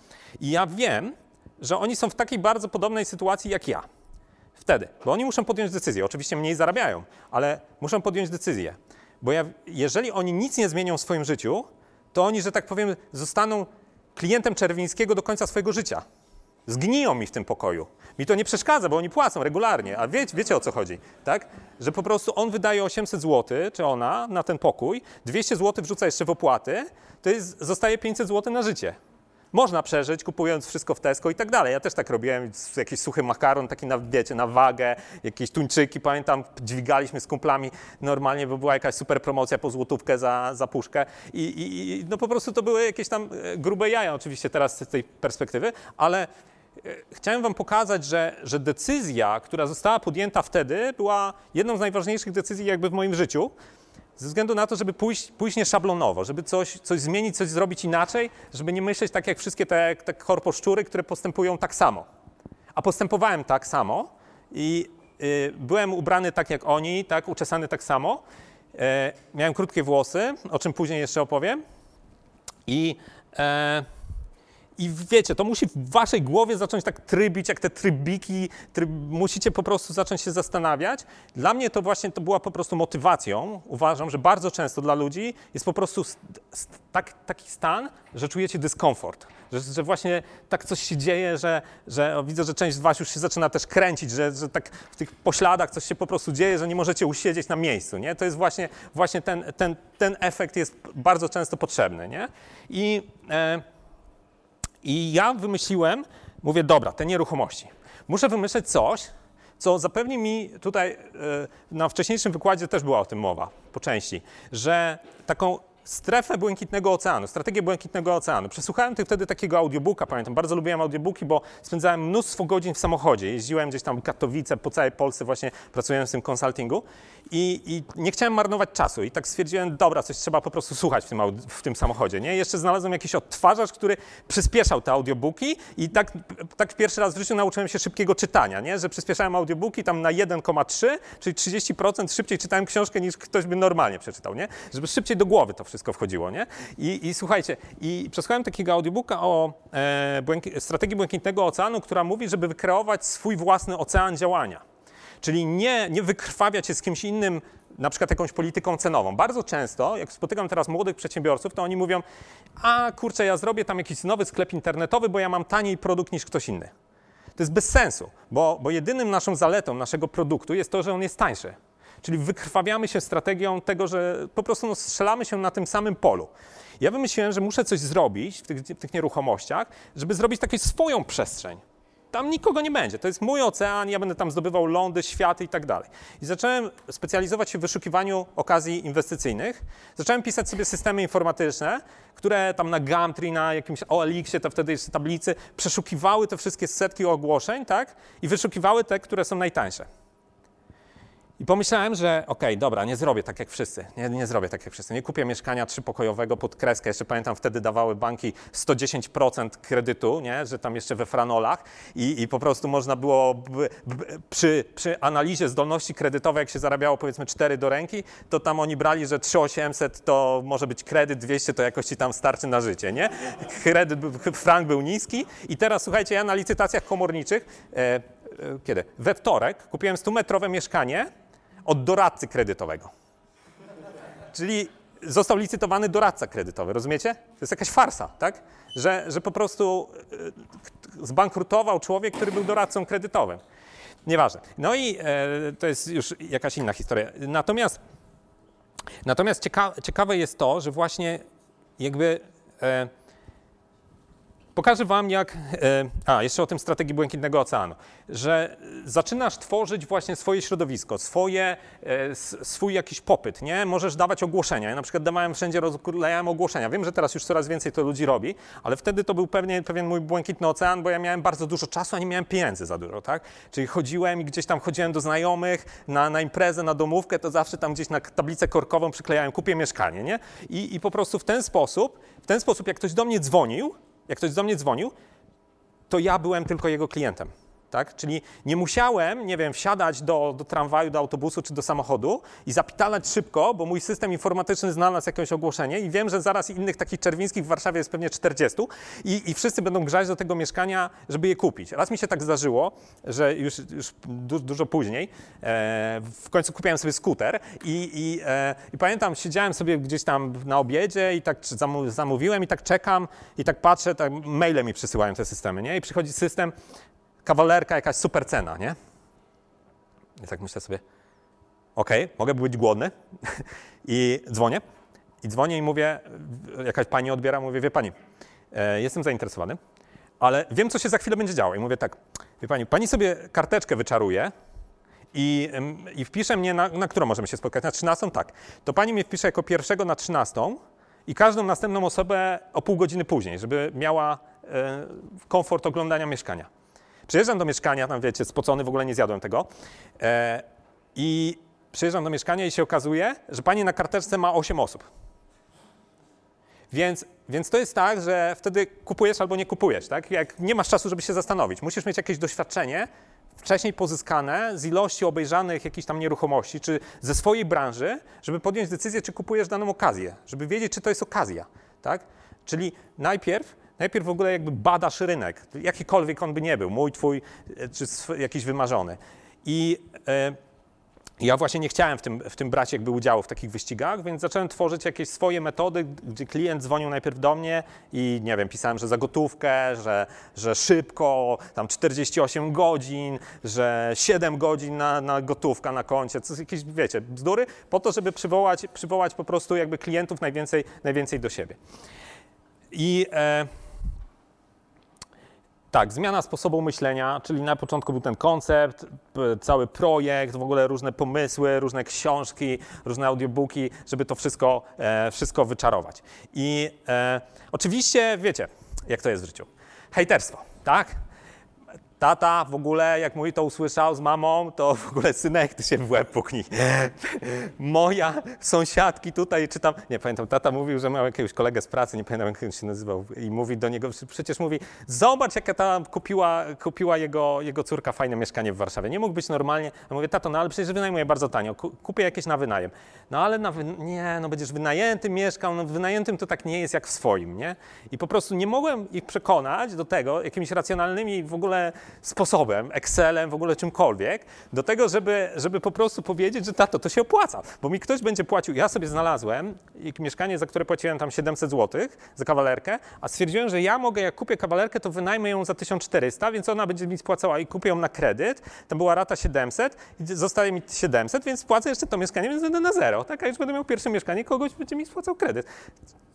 I ja wiem, że oni są w takiej bardzo podobnej sytuacji jak ja. Wtedy, bo oni muszą podjąć decyzję. Oczywiście mniej zarabiają, ale muszą podjąć decyzję. Bo ja, jeżeli oni nic nie zmienią w swoim życiu, to oni, że tak powiem, zostaną klientem Czerwińskiego do końca swojego życia. Zgniją mi w tym pokoju. Mi to nie przeszkadza, bo oni płacą regularnie, a wiecie, wiecie o co chodzi, tak? Że po prostu on wydaje 800 zł, czy ona, na ten pokój, 200 zł wrzuca jeszcze w opłaty, to jest, zostaje 500 zł na życie. Można przeżyć, kupując wszystko w Tesco i tak dalej. Ja też tak robiłem, jakiś suchy makaron, taki na, wiecie, na wagę, jakieś tuńczyki, pamiętam, dźwigaliśmy z kumplami. Normalnie, bo była jakaś super promocja po złotówkę za, za puszkę. I, i, i no po prostu to były jakieś tam e, grube jaja oczywiście teraz z tej perspektywy, ale e, chciałem wam pokazać, że, że decyzja, która została podjęta wtedy, była jedną z najważniejszych decyzji jakby w moim życiu, ze względu na to, żeby pójść, pójść nie szablonowo, żeby coś, coś zmienić, coś zrobić inaczej, żeby nie myśleć tak jak wszystkie te, te korposzczury, które postępują tak samo. A postępowałem tak samo i y, byłem ubrany tak jak oni, tak, uczesany tak samo. E, miałem krótkie włosy, o czym później jeszcze opowiem. I, e, I wiecie, to musi w waszej głowie zacząć tak trybić, jak te trybiki, tryb, musicie po prostu zacząć się zastanawiać. Dla mnie to właśnie to była po prostu motywacją. Uważam, że bardzo często dla ludzi jest po prostu st, st, tak, taki stan, że czujecie dyskomfort. Że, że właśnie tak coś się dzieje, że, że widzę, że część z was już się zaczyna też kręcić, że, że tak w tych pośladach coś się po prostu dzieje, że nie możecie usiedzieć na miejscu. Nie? To jest właśnie, właśnie ten, ten, ten efekt jest bardzo często potrzebny. Nie? I... E, i ja wymyśliłem, mówię, dobra, te nieruchomości. Muszę wymyśleć coś, co zapewni mi tutaj, e, na wcześniejszym wykładzie też była o tym mowa, po części, że taką strefę Błękitnego Oceanu, strategię Błękitnego Oceanu. Przesłuchałem ty- wtedy takiego audiobooka, pamiętam, bardzo lubiłem audiobooki, bo spędzałem mnóstwo godzin w samochodzie. Jeździłem gdzieś tam Katowice, po całej Polsce właśnie pracując w tym konsultingu i, i nie chciałem marnować czasu i tak stwierdziłem, dobra, coś trzeba po prostu słuchać w tym, w tym samochodzie, nie? Jeszcze znalazłem jakiś odtwarzacz, który przyspieszał te audiobooki i tak, tak pierwszy raz w życiu nauczyłem się szybkiego czytania, nie? Że przyspieszałem audiobooki tam na 1,3, czyli 30% szybciej czytałem książkę niż ktoś by normalnie przeczytał, nie? Żeby szybciej do głowy to wszystko wchodziło, nie? I, i słuchajcie, i przesłuchałem takiego audiobooka o e, błęki- strategii Błękitnego Oceanu, która mówi, żeby wykreować swój własny ocean działania. Czyli nie, nie wykrwawiać się z kimś innym, na przykład jakąś polityką cenową. Bardzo często, jak spotykam teraz młodych przedsiębiorców, to oni mówią, a kurczę, ja zrobię tam jakiś nowy sklep internetowy, bo ja mam taniej produkt niż ktoś inny. To jest bez sensu, bo, bo jedynym naszą zaletą naszego produktu jest to, że on jest tańszy. Czyli wykrwawiamy się strategią tego, że po prostu no, strzelamy się na tym samym polu. Ja wymyśliłem, że muszę coś zrobić w tych, w tych nieruchomościach, żeby zrobić taką swoją przestrzeń. Tam nikogo nie będzie. To jest mój ocean, ja będę tam zdobywał lądy, światy i tak dalej. I zacząłem specjalizować się w wyszukiwaniu okazji inwestycyjnych. Zacząłem pisać sobie systemy informatyczne, które tam na Gumtree, na jakimś OLX-ie, to wtedy jeszcze tablicy, przeszukiwały te wszystkie setki ogłoszeń, tak? I wyszukiwały te, które są najtańsze. I pomyślałem, że okej, dobra, nie zrobię tak jak wszyscy. Nie, nie zrobię tak jak wszyscy. Nie kupię mieszkania trzypokojowego pod kreskę. Jeszcze pamiętam, wtedy dawały banki 110% kredytu, nie? że tam jeszcze we franolach. I, i po prostu można było b, b, przy, przy analizie zdolności kredytowej, jak się zarabiało powiedzmy 4 do ręki, to tam oni brali, że 3800 to może być kredyt, 200 to jakoś ci tam starczy na życie. Nie? Kredyt, frank był niski. I teraz słuchajcie, ja na licytacjach komorniczych. E, kiedy? We wtorek kupiłem 100-metrowe mieszkanie od doradcy kredytowego. Czyli został licytowany doradca kredytowy, rozumiecie? To jest jakaś farsa, tak? Że, że po prostu e, zbankrutował człowiek, który był doradcą kredytowym. Nieważne. No i e, to jest już jakaś inna historia. Natomiast, natomiast cieka, ciekawe jest to, że właśnie jakby e, Pokażę Wam, jak. e, A, jeszcze o tym strategii Błękitnego Oceanu. Że zaczynasz tworzyć właśnie swoje środowisko, swoje, e, swój jakiś popyt, nie? Możesz dawać ogłoszenia. Ja na przykład dawałem wszędzie, rozklejałem ogłoszenia. Wiem, że teraz już coraz więcej to ludzi robi, ale wtedy to był pewnie, pewien mój Błękitny Ocean, bo ja miałem bardzo dużo czasu, a nie miałem pieniędzy za dużo, tak? Czyli chodziłem i gdzieś tam chodziłem do znajomych na, na imprezę, na domówkę, to zawsze tam gdzieś na tablicę korkową przyklejałem, kupię mieszkanie, nie? I, I po prostu w ten sposób, w ten sposób, jak ktoś do mnie dzwonił, jak ktoś do mnie dzwonił, to ja byłem tylko jego klientem. Tak? Czyli nie musiałem, nie wiem, wsiadać do, do tramwaju, do autobusu czy do samochodu i zapitalać szybko, bo mój system informatyczny znalazł jakieś ogłoszenie i wiem, że zaraz innych takich czerwińskich w Warszawie jest pewnie 40 i, i wszyscy będą grzać do tego mieszkania, żeby je kupić. Raz mi się tak zdarzyło, że już, już du, dużo później e, w końcu kupiłem sobie skuter i, i, e, i pamiętam, siedziałem sobie gdzieś tam na obiedzie i tak zamówiłem i tak czekam i tak patrzę, tak maile mi przysyłają te systemy, nie? I przychodzi system, kawalerka, jakaś super cena, nie? I tak myślę sobie, okej, mogę być głodny. I dzwonię. I dzwonię i mówię, jakaś pani odbiera, mówię, wie pani, e, jestem zainteresowany, ale wiem, co się za chwilę będzie działo. I mówię tak, wie pani, pani sobie karteczkę wyczaruje i, i wpisze mnie, na, na którą możemy się spotkać? Na 13? Tak. To pani mnie wpisze jako pierwszego na 13 i każdą następną osobę o pół godziny później, żeby miała e, komfort oglądania mieszkania. Przyjeżdżam do mieszkania, tam wiecie, spocony, w ogóle nie zjadłem tego. E, I przyjeżdżam do mieszkania i się okazuje, że pani na karteczce ma 8 osób. Więc, więc to jest tak, że wtedy kupujesz albo nie kupujesz, tak? Jak nie masz czasu, żeby się zastanowić. Musisz mieć jakieś doświadczenie wcześniej pozyskane z ilości obejrzanych jakichś tam nieruchomości, czy ze swojej branży, żeby podjąć decyzję, czy kupujesz daną okazję, żeby wiedzieć, czy to jest okazja, tak? Czyli najpierw Najpierw w ogóle jakby badasz rynek, jakikolwiek on by nie był, mój, twój, e, czy jakiś wymarzony. I e, ja właśnie nie chciałem w tym, w tym brać jakby udziału w takich wyścigach, więc zacząłem tworzyć jakieś swoje metody, gdzie klient dzwonił najpierw do mnie i nie wiem, pisałem, że za gotówkę, że, że szybko, tam 48 godzin, że 7 godzin na, na gotówka na koncie, co jakieś, wiecie, bzdury, po to, żeby przywołać, przywołać po prostu jakby klientów najwięcej, najwięcej do siebie. I e, tak, zmiana sposobu myślenia, czyli na początku był ten koncept, cały projekt, w ogóle różne pomysły, różne książki, różne audiobooki, żeby to wszystko, e, wszystko wyczarować. I e, oczywiście wiecie, jak to jest w życiu. Hejterstwo, tak? Tata w ogóle, jak mój to usłyszał z mamą, to w ogóle synek, ty się w łeb puknij. Moja sąsiadki tutaj, czy tam, nie pamiętam, tata mówił, że miał jakiegoś kolegę z pracy, nie pamiętam jak on się nazywał, i mówi do niego, przecież mówi, zobacz jaka tam kupiła, kupiła jego, jego córka fajne mieszkanie w Warszawie. Nie mógł być normalnie. Ja mówię, tato, no ale przecież wynajmuje bardzo tanio, ku- kupię jakieś na wynajem. No ale na wy... nie, no będziesz wynajętym mieszkał, no w wynajętym to tak nie jest jak w swoim, nie? I po prostu nie mogłem ich przekonać do tego jakimiś racjonalnymi w ogóle sposobem, Excelem, w ogóle czymkolwiek, do tego, żeby, żeby po prostu powiedzieć, że tato, to się opłaca, bo mi ktoś będzie płacił. Ja sobie znalazłem mieszkanie, za które płaciłem tam 700 zł za kawalerkę, a stwierdziłem, że ja mogę, jak kupię kawalerkę, to wynajmę ją za 1400, więc ona będzie mi spłacała i kupię ją na kredyt, tam była rata 700 i zostaje mi 700, więc spłacę jeszcze to mieszkanie, więc będę na zero, tak? A już będę miał pierwsze mieszkanie, kogoś będzie mi spłacał kredyt.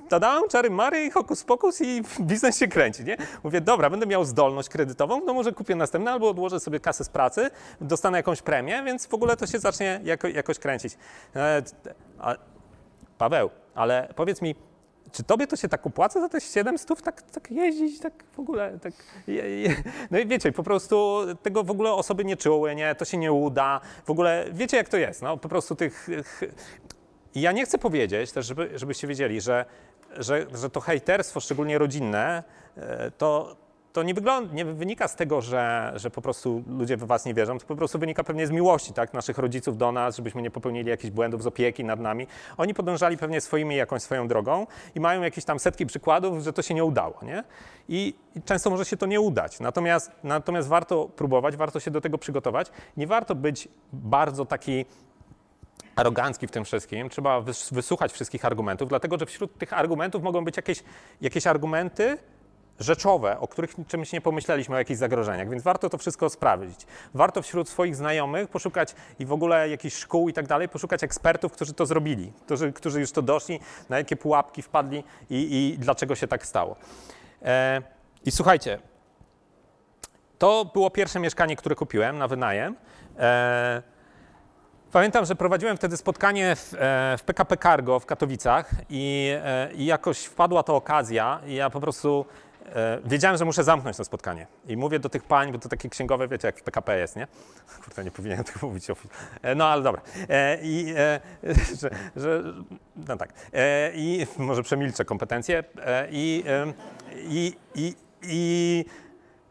Tadam, czary mary, hokus pokus i biznes się kręci, nie? Mówię, dobra, będę miał zdolność kredytową, no może kupię następne albo odłożę sobie kasę z pracy, dostanę jakąś premię, więc w ogóle to się zacznie jako, jakoś kręcić. E, a, Paweł, ale powiedz mi, czy tobie to się tak opłaca za te 700 tak, tak jeździć, tak w ogóle, tak... Je, je. No i wiecie, po prostu tego w ogóle osoby nie czuły, nie, to się nie uda, w ogóle wiecie jak to jest, no po prostu tych... Ja nie chcę powiedzieć też, żeby, żebyście wiedzieli, że, że, że to hejterstwo, szczególnie rodzinne, e, to, to nie, wygląda, nie wynika z tego, że, że po prostu ludzie w was nie wierzą, to po prostu wynika pewnie z miłości tak, naszych rodziców do nas, żebyśmy nie popełnili jakichś błędów z opieki nad nami. Oni podążali pewnie swoimi jakąś swoją drogą i mają jakieś tam setki przykładów, że to się nie udało. Nie? I, często może się to nie udać. Natomiast, natomiast warto próbować, warto się do tego przygotować. Nie warto być bardzo taki arogancki w tym wszystkim, trzeba wys- wysłuchać wszystkich argumentów, dlatego że wśród tych argumentów mogą być jakieś, jakieś argumenty rzeczowe, o których czymś nie pomyśleliśmy, o jakichś zagrożeniach, więc warto to wszystko sprawdzić. Warto wśród swoich znajomych poszukać i w ogóle jakichś szkół i tak dalej, poszukać ekspertów, którzy to zrobili, którzy, którzy już to doszli, na jakie pułapki wpadli i, i dlaczego się tak stało. E, I słuchajcie, to było pierwsze mieszkanie, które kupiłem na wynajem. E, Pamiętam, że prowadziłem wtedy spotkanie w, e, w PKP Cargo w Katowicach i, e, i jakoś wpadła ta okazja i ja po prostu wiedziałem, że muszę zamknąć to spotkanie. I mówię do tych pań, bo to takie księgowe, wiecie, jak w PKP jest, nie? Kurde, nie powinienem tego mówić. e, No ale dobra. E, I, e, że, że, no tak. E, I może przemilczę kompetencje. E, I, i, i, i,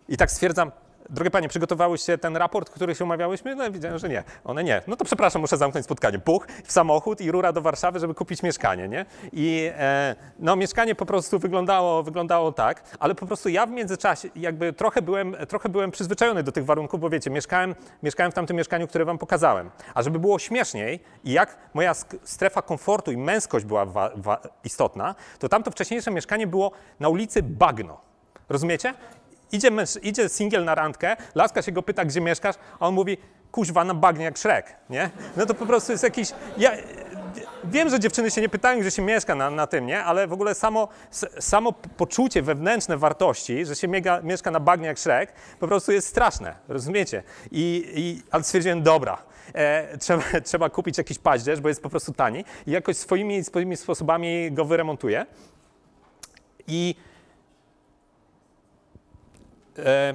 i tak stwierdzam, drogie panie, przygotowałyście ten raport, który się umawiałyśmy? No widziałem, że nie. One nie. No to przepraszam, muszę zamknąć spotkanie. Puch w samochód i rura do Warszawy, żeby kupić mieszkanie, nie? I e, no mieszkanie po prostu wyglądało, wyglądało tak, ale po prostu ja w międzyczasie jakby trochę byłem, trochę byłem przyzwyczajony do tych warunków, bo wiecie, mieszkałem, mieszkałem w tamtym mieszkaniu, które wam pokazałem. A żeby było śmieszniej i jak moja strefa komfortu i męskość była wa- wa- istotna, to tamto wcześniejsze mieszkanie było na ulicy Bagno. Rozumiecie? Idzie, męż, idzie singiel na randkę, laska się go pyta, gdzie mieszkasz, a on mówi, kuźwa, na bagnie jak Shrek, nie? No to po prostu jest jakiś... Ja, wiem, że dziewczyny się nie pytają, gdzie się mieszka na, na tym, nie? Ale w ogóle samo, samo poczucie wewnętrzne wartości, że się miega, mieszka na bagnie jak Shrek, po prostu jest straszne, rozumiecie? I, i, ale stwierdziłem, dobra, e, trzeba, trzeba kupić jakiś paździerz, bo jest po prostu tani i jakoś swoimi, swoimi sposobami go wyremontuję. I E,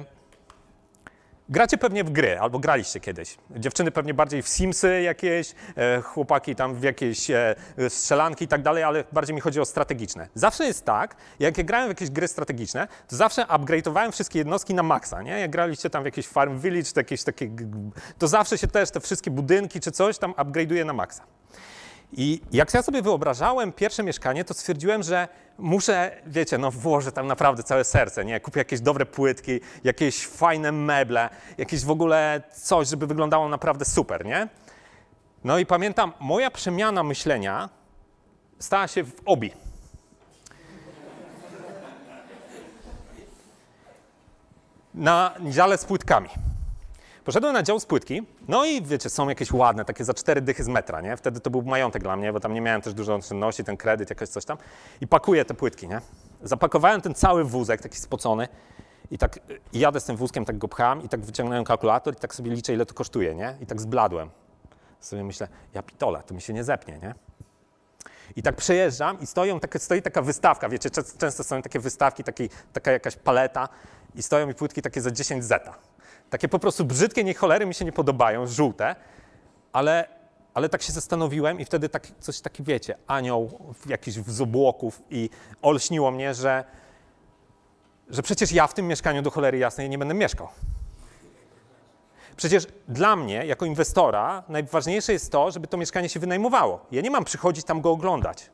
gracie pewnie w gry, albo graliście kiedyś. Dziewczyny pewnie bardziej w Simsy jakieś, e, chłopaki tam w jakieś e, strzelanki i tak dalej, ale bardziej mi chodzi o strategiczne. Zawsze jest tak, jak ja grałem w jakieś gry strategiczne, to zawsze upgrade'owałem wszystkie jednostki na maksa, nie? Jak graliście tam w jakieś Farm Village, to jakieś takie, to zawsze się też te wszystkie budynki czy coś tam upgrade'uje na maksa. I jak ja sobie wyobrażałem pierwsze mieszkanie, to stwierdziłem, że muszę, wiecie, no włożę tam naprawdę całe serce, nie? Kupię jakieś dobre płytki, jakieś fajne meble, jakieś w ogóle coś, żeby wyglądało naprawdę super, nie? No i pamiętam, moja przemiana myślenia stała się w obi. Na dziale z płytkami. Poszedłem na dział z płytki, no i wiecie, są jakieś ładne, takie za cztery dychy z metra, nie? Wtedy to był majątek dla mnie, bo tam nie miałem też dużo oszczędności, ten kredyt, jakoś coś tam. I pakuję te płytki, nie? Zapakowałem ten cały wózek, taki spocony i tak y, i jadę z tym wózkiem, tak go pcham i tak wyciągnąłem kalkulator i tak sobie liczę, ile to kosztuje, nie? I tak zbladłem. Sobie myślę, ja pitole, to mi się nie zepnie, nie? I tak przejeżdżam i stoją, takie, stoi taka wystawka, wiecie, czę- często są takie wystawki, taki, taka jakaś paleta i stoją mi płytki takie za 10 zeta. Takie po prostu brzydkie, nie cholery mi się nie podobają, żółte, ale, ale tak się zastanowiłem i wtedy tak, coś taki, wiecie, anioł jakiś z obłoków i olśniło mnie, że, że przecież ja w tym mieszkaniu do cholery jasnej nie będę mieszkał. Przecież dla mnie, jako inwestora, najważniejsze jest to, żeby to mieszkanie się wynajmowało. Ja nie mam przychodzić tam go oglądać.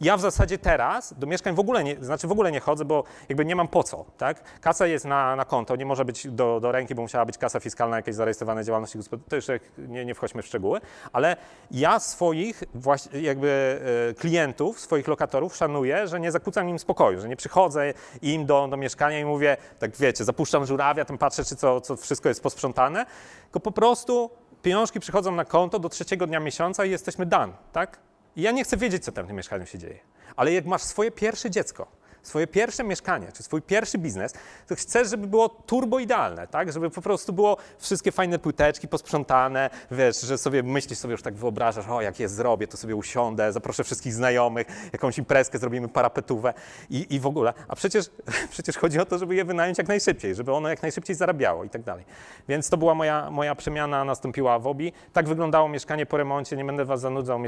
Ja w zasadzie teraz do mieszkań w ogóle nie, znaczy w ogóle nie chodzę, bo jakby nie mam po co, tak? Kasa jest na, na konto, nie może być do, do ręki, bo musiała być kasa fiskalna jakiejś zarejestrowana działalności gospodarczej, to już nie, nie wchodźmy w szczegóły, ale ja swoich jakby e, klientów, swoich lokatorów szanuję, że nie zakłócam im spokoju, że nie przychodzę im do, do mieszkania i mówię, tak wiecie, zapuszczam żurawia, tam patrzę, czy co, co wszystko jest posprzątane, tylko po prostu pieniążki przychodzą na konto do trzeciego dnia miesiąca i jesteśmy done, tak? I ja nie chcę wiedzieć, co tam w tym mieszkaniu się dzieje. Ale jak masz swoje pierwsze dziecko, swoje pierwsze mieszkanie, czy swój pierwszy biznes, to chcesz, żeby było turbo idealne, tak? Żeby po prostu było wszystkie fajne płyteczki posprzątane, wiesz, że sobie myślisz sobie już tak wyobrażasz, o jak je zrobię, to sobie usiądę, zaproszę wszystkich znajomych, jakąś imprezkę zrobimy parapetówę i, i w ogóle. A przecież, przecież chodzi o to, żeby je wynająć jak najszybciej, żeby ono jak najszybciej zarabiało i tak dalej. Więc to była moja, moja przemiana, nastąpiła w OBI. Tak wyglądało mieszkanie po remoncie, nie będę was zanudzał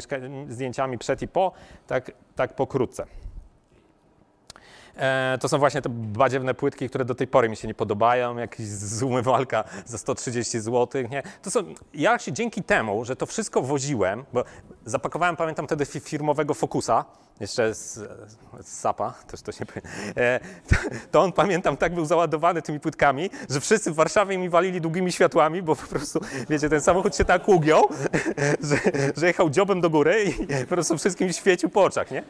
zdjęciami przed i po, tak, tak pokrótce. E, to są właśnie te badziewne płytki, które do tej pory mi się nie podobają, jakiś z umywalka za 130 zł, nie? To są, ja się dzięki temu, że to wszystko woziłem, bo zapakowałem, pamiętam wtedy fi- firmowego Focusa, jeszcze z, z Sapa, też to się e, to, to on pamiętam tak był załadowany tymi płytkami, że wszyscy w Warszawie mi walili długimi światłami, bo po prostu, wiecie, ten samochód się tak ugiął, że, że jechał dziobem do góry i po prostu wszystkim świecił po oczach, nie?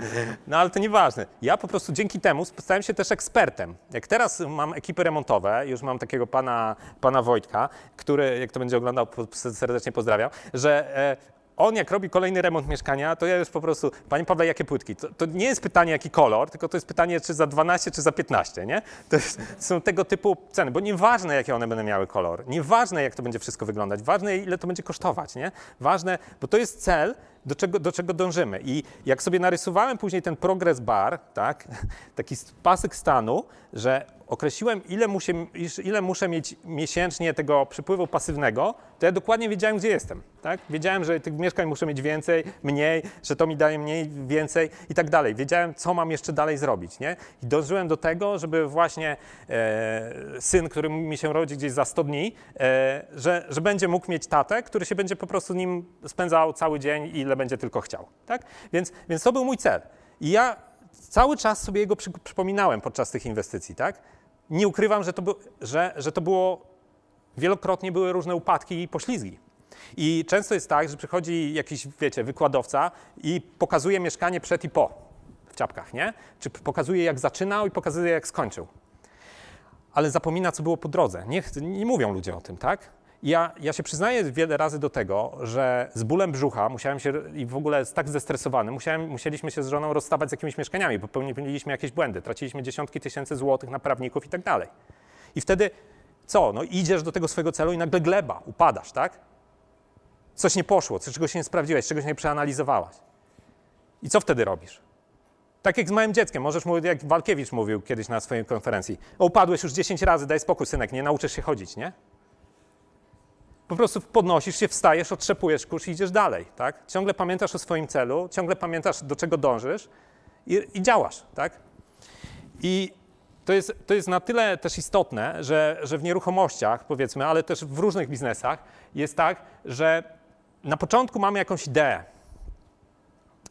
No ale to nieważne. Ja po prostu dzięki temu stałem się też ekspertem. Jak teraz mam ekipy remontowe, już mam takiego pana, pana Wojtka, który, jak to będzie oglądał, serdecznie pozdrawiam, że e, on jak robi kolejny remont mieszkania, to ja już po prostu, panie Pawle, jakie płytki? To, to nie jest pytanie, jaki kolor, tylko to jest pytanie, czy za 12, czy za 15, nie? To jest, są tego typu ceny, bo nieważne, jakie one będą miały kolor, nieważne, jak to będzie wszystko wyglądać, ważne, ile to będzie kosztować, nie? Ważne, bo to jest cel, do czego, do czego dążymy. I jak sobie narysowałem później ten progress bar, tak, taki pasek stanu, że określiłem, ile muszę, iż- ile muszę mieć miesięcznie tego przypływu pasywnego, to ja dokładnie wiedziałem, gdzie jestem. Tak? Wiedziałem, że tych mieszkań muszę mieć więcej, mniej, że to mi daje mniej, więcej i tak dalej. Wiedziałem, co mam jeszcze dalej zrobić. Nie? I dążyłem do tego, żeby właśnie e, syn, który mi się rodzi gdzieś za 100 dni, e, że, że będzie mógł mieć tatę, który się będzie po prostu nim spędzał cały dzień, ile będzie tylko chciał. Tak? Więc, więc to był mój cel. I ja cały czas sobie jego przy, przypominałem podczas tych inwestycji. Tak? Nie ukrywam, że to, że, że to było wielokrotnie były różne upadki i poślizgi. I często jest tak, że przychodzi jakiś, wiecie, wykładowca i pokazuje mieszkanie przed i po w ciapkach, nie? Czy pokazuje, jak zaczynał i pokazuje, jak skończył. Ale zapomina, co było po drodze. Nie, nie mówią ludzie o tym, tak? Ja, ja się przyznaję wiele razy do tego, że z bólem brzucha musiałem się i w ogóle tak zestresowany, musiałem, musieliśmy się z żoną rozstawać z jakimiś mieszkaniami, bo popełniliśmy jakieś błędy, traciliśmy dziesiątki tysięcy złotych na prawników i tak dalej. I wtedy co? No idziesz do tego swojego celu i nagle gleba, upadasz, tak? Coś nie poszło, coś, czego się nie sprawdziłeś, czegoś nie przeanalizowałaś. I co wtedy robisz? Tak jak z małym dzieckiem, możesz mówić, jak Walkiewicz mówił kiedyś na swojej konferencji. Upadłeś już 10 razy, daj spokój, synek, nie nauczysz się chodzić, nie? Po prostu podnosisz się, wstajesz, otrzepujesz kurz i idziesz dalej, tak? Ciągle pamiętasz o swoim celu, ciągle pamiętasz, do czego dążysz i, i działasz, tak? I to jest, to jest na tyle też istotne, że, że w nieruchomościach, powiedzmy, ale też w różnych biznesach jest tak, że na początku mamy jakąś ideę.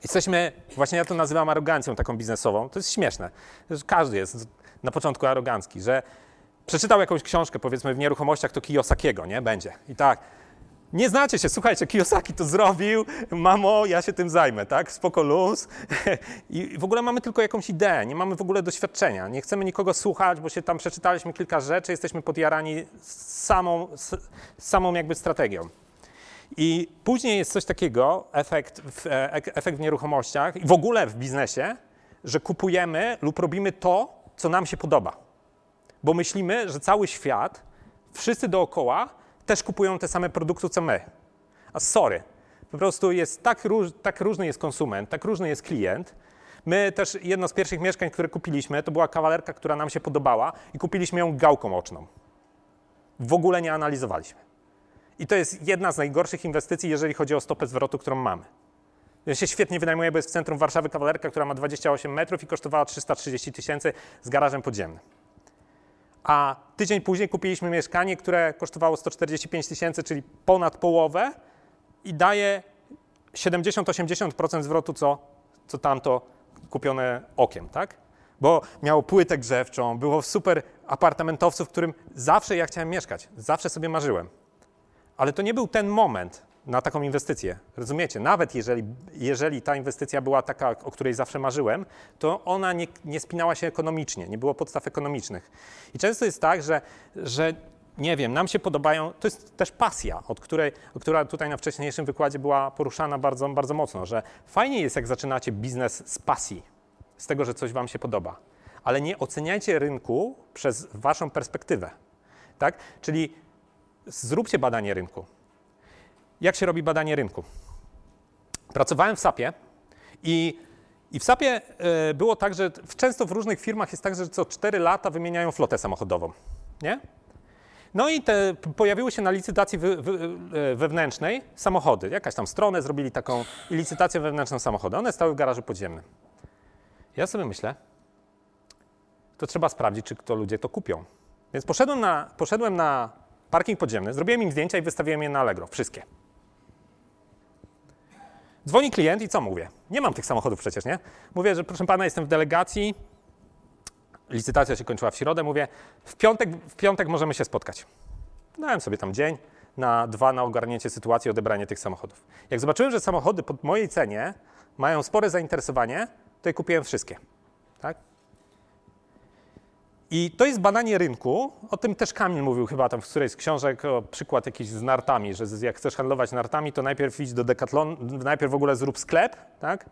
Jesteśmy, właśnie ja to nazywam arogancją taką biznesową. To jest śmieszne. Każdy jest na początku arogancki, że przeczytał jakąś książkę, powiedzmy w nieruchomościach, to Kiyosakiego, nie? Będzie. I tak, nie znacie się, słuchajcie, Kiyosaki to zrobił, mamo, ja się tym zajmę, tak? Spoko luz. I w ogóle mamy tylko jakąś ideę, nie mamy w ogóle doświadczenia. Nie chcemy nikogo słuchać, bo się tam przeczytaliśmy kilka rzeczy, jesteśmy podjarani samą, samą jakby strategią. I później jest coś takiego, efekt w, e, ek- efekt w nieruchomościach i w ogóle w biznesie, że kupujemy lub robimy to, co nam się podoba. Bo myślimy, że cały świat, wszyscy dookoła też kupują te same produkty, co my. A sorry, po prostu jest tak, róż, tak różny jest konsument, tak różny jest klient. My też, jedno z pierwszych mieszkań, które kupiliśmy, to była kawalerka, która nam się podobała i kupiliśmy ją gałką oczną. W ogóle nie analizowaliśmy. I to jest jedna z najgorszych inwestycji, jeżeli chodzi o stopę zwrotu, którą mamy. Ja się świetnie wynajmuje, bo jest w centrum Warszawy kawalerka, która ma 28 metrów i kosztowała 330 tysięcy z garażem podziemnym. A tydzień później kupiliśmy mieszkanie, które kosztowało 145 tysięcy, czyli ponad połowę i daje 70-80% zwrotu, co, co tamto kupione okiem, tak? Bo miało płytę grzewczą, było super apartamentowcu, w którym zawsze ja chciałem mieszkać, zawsze sobie marzyłem. Ale to nie był ten moment na taką inwestycję. Rozumiecie? Nawet jeżeli, jeżeli ta inwestycja była taka, o której zawsze marzyłem, to ona nie, nie spinała się ekonomicznie, nie było podstaw ekonomicznych. I często jest tak, że, że nie wiem, nam się podobają, to jest też pasja, od której, która tutaj na wcześniejszym wykładzie była poruszana bardzo, bardzo mocno, że fajnie jest, jak zaczynacie biznes z pasji, z tego, że coś wam się podoba, ale nie oceniajcie rynku przez waszą perspektywę. Tak? Czyli zróbcie badanie rynku. Jak się robi badanie rynku? Pracowałem w SAP-ie i, i w SAP-ie e, było tak, że często w różnych firmach jest tak, że co 4 lata wymieniają flotę samochodową. Nie? No i te, pojawiły się na licytacji wy, e, wewnętrznej samochody. Jakaś tam stronę zrobili taką i licytację wewnętrzną samochody. One stały w garażu podziemnym. Ja sobie myślę, to trzeba sprawdzić, czy to ludzie to kupią. Więc poszedłem na, poszedłem na parking podziemny, zrobiłem im zdjęcia i wystawiłem je na Allegro. Wszystkie. Dzwoni klient i co mówię? Nie mam tych samochodów przecież, nie? Mówię, że proszę pana, jestem w delegacji, licytacja się kończyła w środę, mówię, w piątek, w piątek możemy się spotkać. Dałem sobie tam dzień na dwa na ogarnięcie sytuacji, odebranie tych samochodów. Jak zobaczyłem, że samochody po mojej cenie mają spore zainteresowanie, to je kupiłem wszystkie. Tak? I to jest badanie rynku. O tym też Kamil mówił chyba tam w którejś z książek, o przykład jakiś z nartami, że jak chcesz handlować nartami, to najpierw idź do Decathlon, najpierw w ogóle zrób sklep, tak?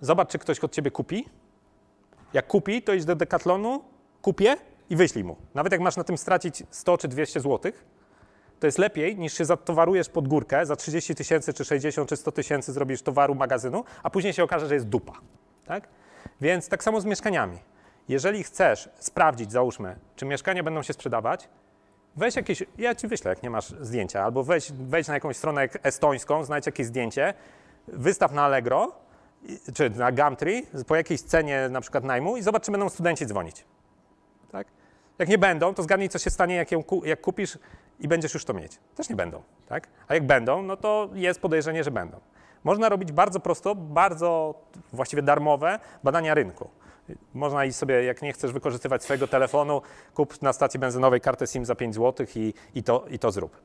Zobacz, czy ktoś od ciebie kupi. Jak kupi, to idź do Decathlonu, kupię i wyślij mu. Nawet jak masz na tym stracić 100 czy 200 złotych, to jest lepiej niż się zatowarujesz pod górkę, za 30 tysięcy, czy 60, czy 100 tysięcy zrobisz towaru magazynu, a później się okaże, że jest dupa. Tak? Więc tak samo z mieszkaniami. Jeżeli chcesz sprawdzić, załóżmy, czy mieszkania będą się sprzedawać, weź jakieś, ja ci wyślę, jak nie masz zdjęcia, albo weź, wejdź na jakąś stronę estońską, znajdź jakieś zdjęcie, wystaw na Allegro, czy na Gumtree, po jakiejś cenie na przykład najmu i zobacz, czy będą studenci dzwonić. Tak? Jak nie będą, to zgadnij, co się stanie, jak, ją, jak kupisz i będziesz już to mieć. Też nie będą. Tak? A jak będą, no to jest podejrzenie, że będą. Można robić bardzo prosto, bardzo właściwie darmowe badania rynku. Można iść sobie, jak nie chcesz wykorzystywać swojego telefonu, kup na stacji benzynowej kartę SIM za 5 zł i, i, to, i to zrób.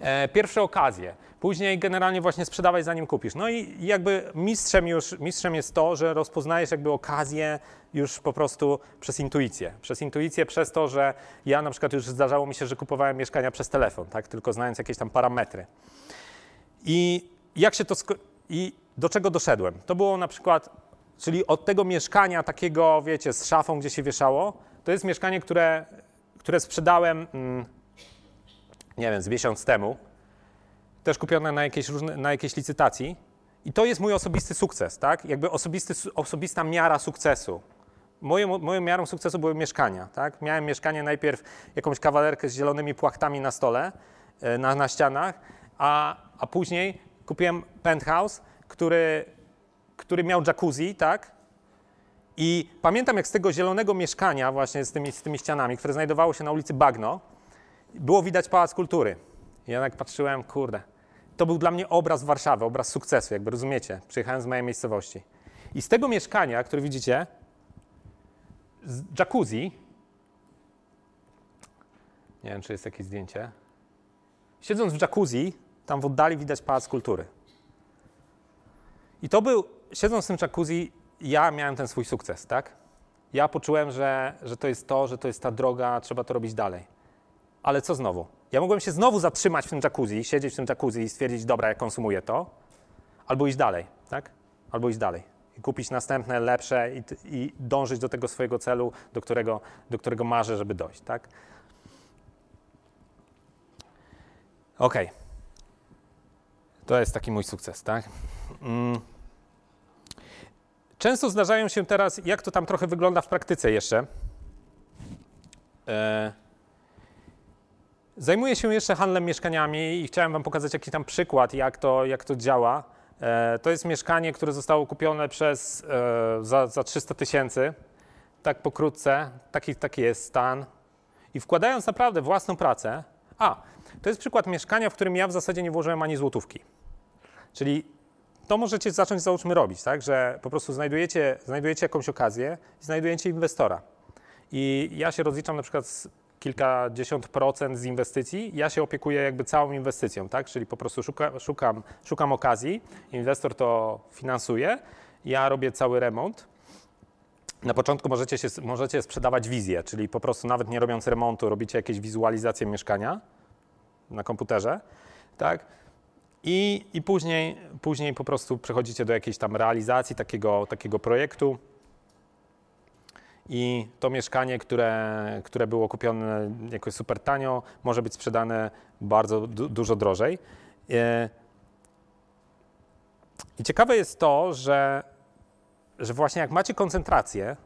E, pierwsze okazje. Później generalnie właśnie sprzedawaj zanim kupisz. No i jakby mistrzem już, mistrzem jest to, że rozpoznajesz jakby okazję już po prostu przez intuicję. Przez intuicję, przez to, że ja na przykład już zdarzało mi się, że kupowałem mieszkania przez telefon, tak, tylko znając jakieś tam parametry. I jak się to i do czego doszedłem? To było na przykład, czyli od tego mieszkania takiego, wiecie, z szafą, gdzie się wieszało, to jest mieszkanie, które, które sprzedałem, mm, nie wiem, z miesiąc temu, też kupione na jakiejś, różne, na jakiejś licytacji. I to jest mój osobisty sukces, tak? Jakby osobisty, osobista miara sukcesu. Moją, moją miarą sukcesu były mieszkania, tak? Miałem mieszkanie najpierw jakąś kawalerkę z zielonymi płachtami na stole, e, na, na ścianach, a, a później kupiłem penthouse, który, który miał jacuzzi, tak? I pamiętam, jak z tego zielonego mieszkania, właśnie z tymi, z tymi ścianami, które znajdowało się na ulicy Bagno, było widać Pałac Kultury. I ja tak patrzyłem, kurde, to był dla mnie obraz Warszawy, obraz sukcesu, jakby rozumiecie. Przyjechałem z mojej miejscowości. I z tego mieszkania, które widzicie, z jacuzzi, nie wiem, czy jest jakieś zdjęcie, siedząc w jacuzzi, tam w oddali widać Pałac Kultury. I to był, siedząc w tym jacuzzi, ja miałem ten swój sukces, tak? Ja poczułem, że, że to jest to, że to jest ta droga, trzeba to robić dalej. Ale co znowu? Ja mogłem się znowu zatrzymać w tym jacuzzi, siedzieć w tym jacuzzi i stwierdzić, dobra, ja konsumuję to, albo iść dalej, tak? Albo iść dalej. I kupić następne, lepsze i, i dążyć do tego swojego celu, do którego, do którego marzę, żeby dojść, tak? Okej. To jest taki mój sukces, tak? Mm. Często zdarzają się teraz, jak to tam trochę wygląda w praktyce jeszcze. E, Zajmuję się jeszcze handlem mieszkaniami i chciałem Wam pokazać jakiś tam przykład, jak to, jak to działa. E, To jest mieszkanie, które zostało kupione przez, e, za, za 300 tysięcy, tak pokrótce, taki, taki jest stan. I wkładając naprawdę własną pracę, a, to jest przykład mieszkania, w którym ja w zasadzie nie włożyłem ani złotówki. Czyli to możecie zacząć, załóżmy, robić, tak, że po prostu znajdujecie, znajdujecie jakąś okazję i znajdujecie inwestora. I ja się rozliczam na przykład z kilkadziesiąt procent z inwestycji, ja się opiekuję jakby całą inwestycją, tak? Czyli po prostu szuka, szukam, szukam okazji, inwestor to finansuje, ja robię cały remont. Na początku możecie, się, możecie sprzedawać wizję, czyli po prostu nawet nie robiąc remontu, robicie jakieś wizualizacje mieszkania na komputerze, tak? I, i później, później po prostu przechodzicie do jakiejś tam realizacji takiego, takiego projektu. I to mieszkanie, które, które było kupione jakoś super tanio, może być sprzedane bardzo du- dużo drożej. E, I ciekawe jest to, że, że właśnie jak macie koncentrację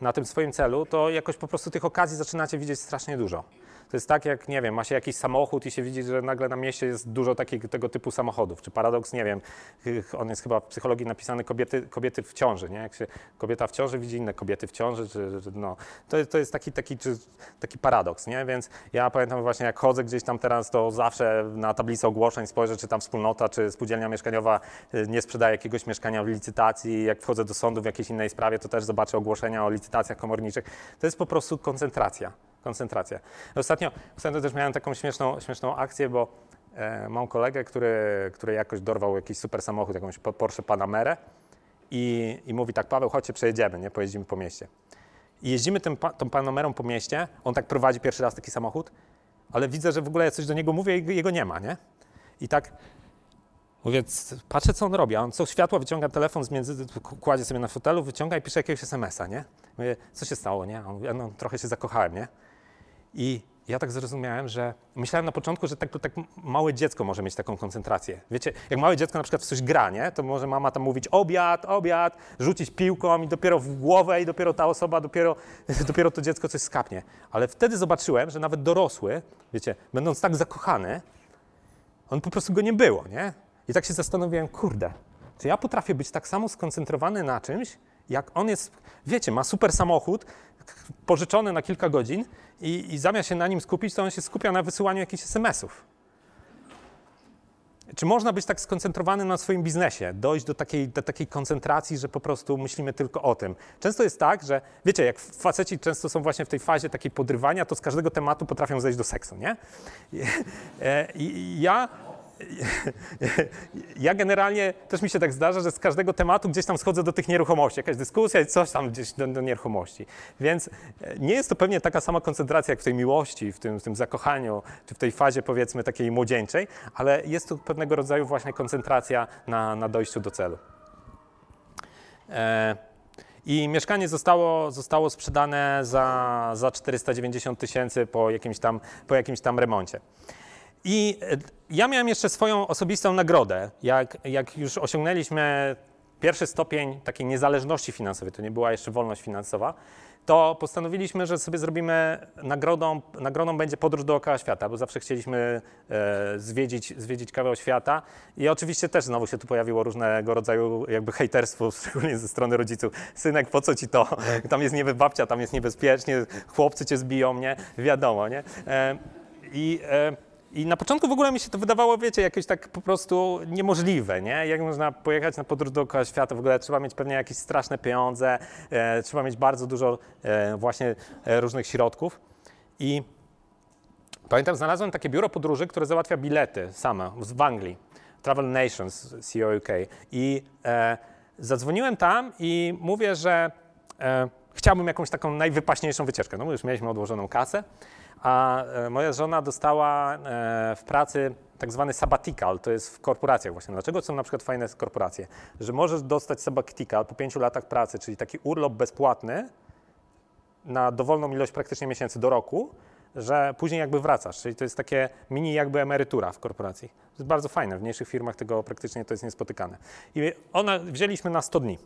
na tym swoim celu, to jakoś po prostu tych okazji zaczynacie widzieć strasznie dużo. To jest tak, jak nie wiem, ma się jakiś samochód i się widzi, że nagle na mieście jest dużo takich, tego typu samochodów. Czy paradoks, nie wiem, on jest chyba w psychologii napisany kobiety, kobiety w ciąży, nie? Jak się kobieta w ciąży widzi inne kobiety w ciąży, czy, no, to, to jest taki, taki, czy, taki paradoks, nie? Więc ja pamiętam właśnie, jak chodzę gdzieś tam teraz, to zawsze na tablicy ogłoszeń spojrzę, czy tam wspólnota, czy spółdzielnia mieszkaniowa y, nie sprzedaje jakiegoś mieszkania w licytacji. Jak wchodzę do sądu w jakiejś innej sprawie, to też zobaczę ogłoszenia o licytacjach komorniczych. To jest po prostu koncentracja. Koncentracja. Ostatnio, ostatnio też miałem taką śmieszną, śmieszną akcję, bo e, mam kolegę, który, który jakoś dorwał jakiś super samochód, jakąś po- Porsche Panamerę i, i mówi tak, Paweł, chodźcie, przejedziemy, nie? pojeździmy po mieście. I jeździmy tym, tą Panamerą po mieście, on tak prowadzi pierwszy raz taki samochód, ale widzę, że w ogóle ja coś do niego mówię i jego nie ma, nie? I tak mówię, patrzę, co on robi, a on co światło wyciąga telefon, z między, kładzie sobie na fotelu, wyciąga i pisze jakiegoś SMS-a, nie? Mówię, co się stało, nie? A On mówi, no trochę się zakochałem, nie? I ja tak zrozumiałem, że myślałem na początku, że tak, tak małe dziecko może mieć taką koncentrację. Wiecie, jak małe dziecko na przykład w coś gra, nie? to może mama tam mówić obiad, obiad, rzucić piłką i dopiero w głowę i dopiero ta osoba, dopiero, dopiero to dziecko coś skapnie. Ale wtedy zobaczyłem, że nawet dorosły, wiecie, będąc tak zakochany, on po prostu go nie było, nie? I tak się zastanowiłem, kurde, czy ja potrafię być tak samo skoncentrowany na czymś, jak on jest, wiecie, ma super samochód, pożyczony na kilka godzin i, i zamiast się na nim skupić, to on się skupia na wysyłaniu jakichś SMS-ów. Czy można być tak skoncentrowany na swoim biznesie, dojść do takiej, do takiej koncentracji, że po prostu myślimy tylko o tym? Często jest tak, że wiecie, jak faceci często są właśnie w tej fazie takiej podrywania, to z każdego tematu potrafią zejść do seksu, nie? I, e, i ja ja generalnie też mi się tak zdarza, że z każdego tematu gdzieś tam schodzę do tych nieruchomości, jakaś dyskusja i coś tam gdzieś do, do nieruchomości. Więc e, nie jest to pewnie taka sama koncentracja jak w tej miłości, w tym, w tym zakochaniu, czy w tej fazie powiedzmy takiej młodzieńczej, ale jest to pewnego rodzaju właśnie koncentracja na, na dojściu do celu. E, I mieszkanie zostało, zostało sprzedane za, za 490 tysięcy po jakimś, tam, po jakimś tam remoncie. I e, ja miałem jeszcze swoją osobistą nagrodę. Jak, jak już osiągnęliśmy pierwszy stopień takiej niezależności finansowej, to nie była jeszcze wolność finansowa, to postanowiliśmy, że sobie zrobimy nagrodą, nagrodą będzie podróż dookoła świata, bo zawsze chcieliśmy e, zwiedzić, zwiedzić kawał świata. I oczywiście też znowu się tu pojawiło różnego rodzaju jakby hejterstwo, szczególnie ze strony rodziców. Synek, po co ci to? Tam jest niby babcia, tam jest niebezpiecznie, chłopcy cię zbiją, nie? Wiadomo, nie? E, I e, i na początku w ogóle mi się to wydawało, wiecie, jakieś tak po prostu niemożliwe, nie? Jak można pojechać na podróż dookoła świata, w ogóle trzeba mieć pewnie jakieś straszne pieniądze, e, trzeba mieć bardzo dużo e, właśnie e, różnych środków. I pamiętam, znalazłem takie biuro podróży, które załatwia bilety same w Anglii, Travel Nations, CEO UK. I e, zadzwoniłem tam i mówię, że e, chciałbym jakąś taką najwypaśniejszą wycieczkę. No już mieliśmy odłożoną kasę, a e, moja żona dostała e, w pracy tak zwany sabbatical, to jest w korporacjach właśnie. Dlaczego są na przykład fajne korporacje? Że możesz dostać sabbatical po pięciu latach pracy, czyli taki urlop bezpłatny na dowolną ilość praktycznie miesięcy do roku, że później jakby wracasz, czyli to jest takie mini jakby emerytura w korporacji. To jest bardzo fajne, w mniejszych firmach tego praktycznie to jest niespotykane. I ona wzięliśmy na 100 dni.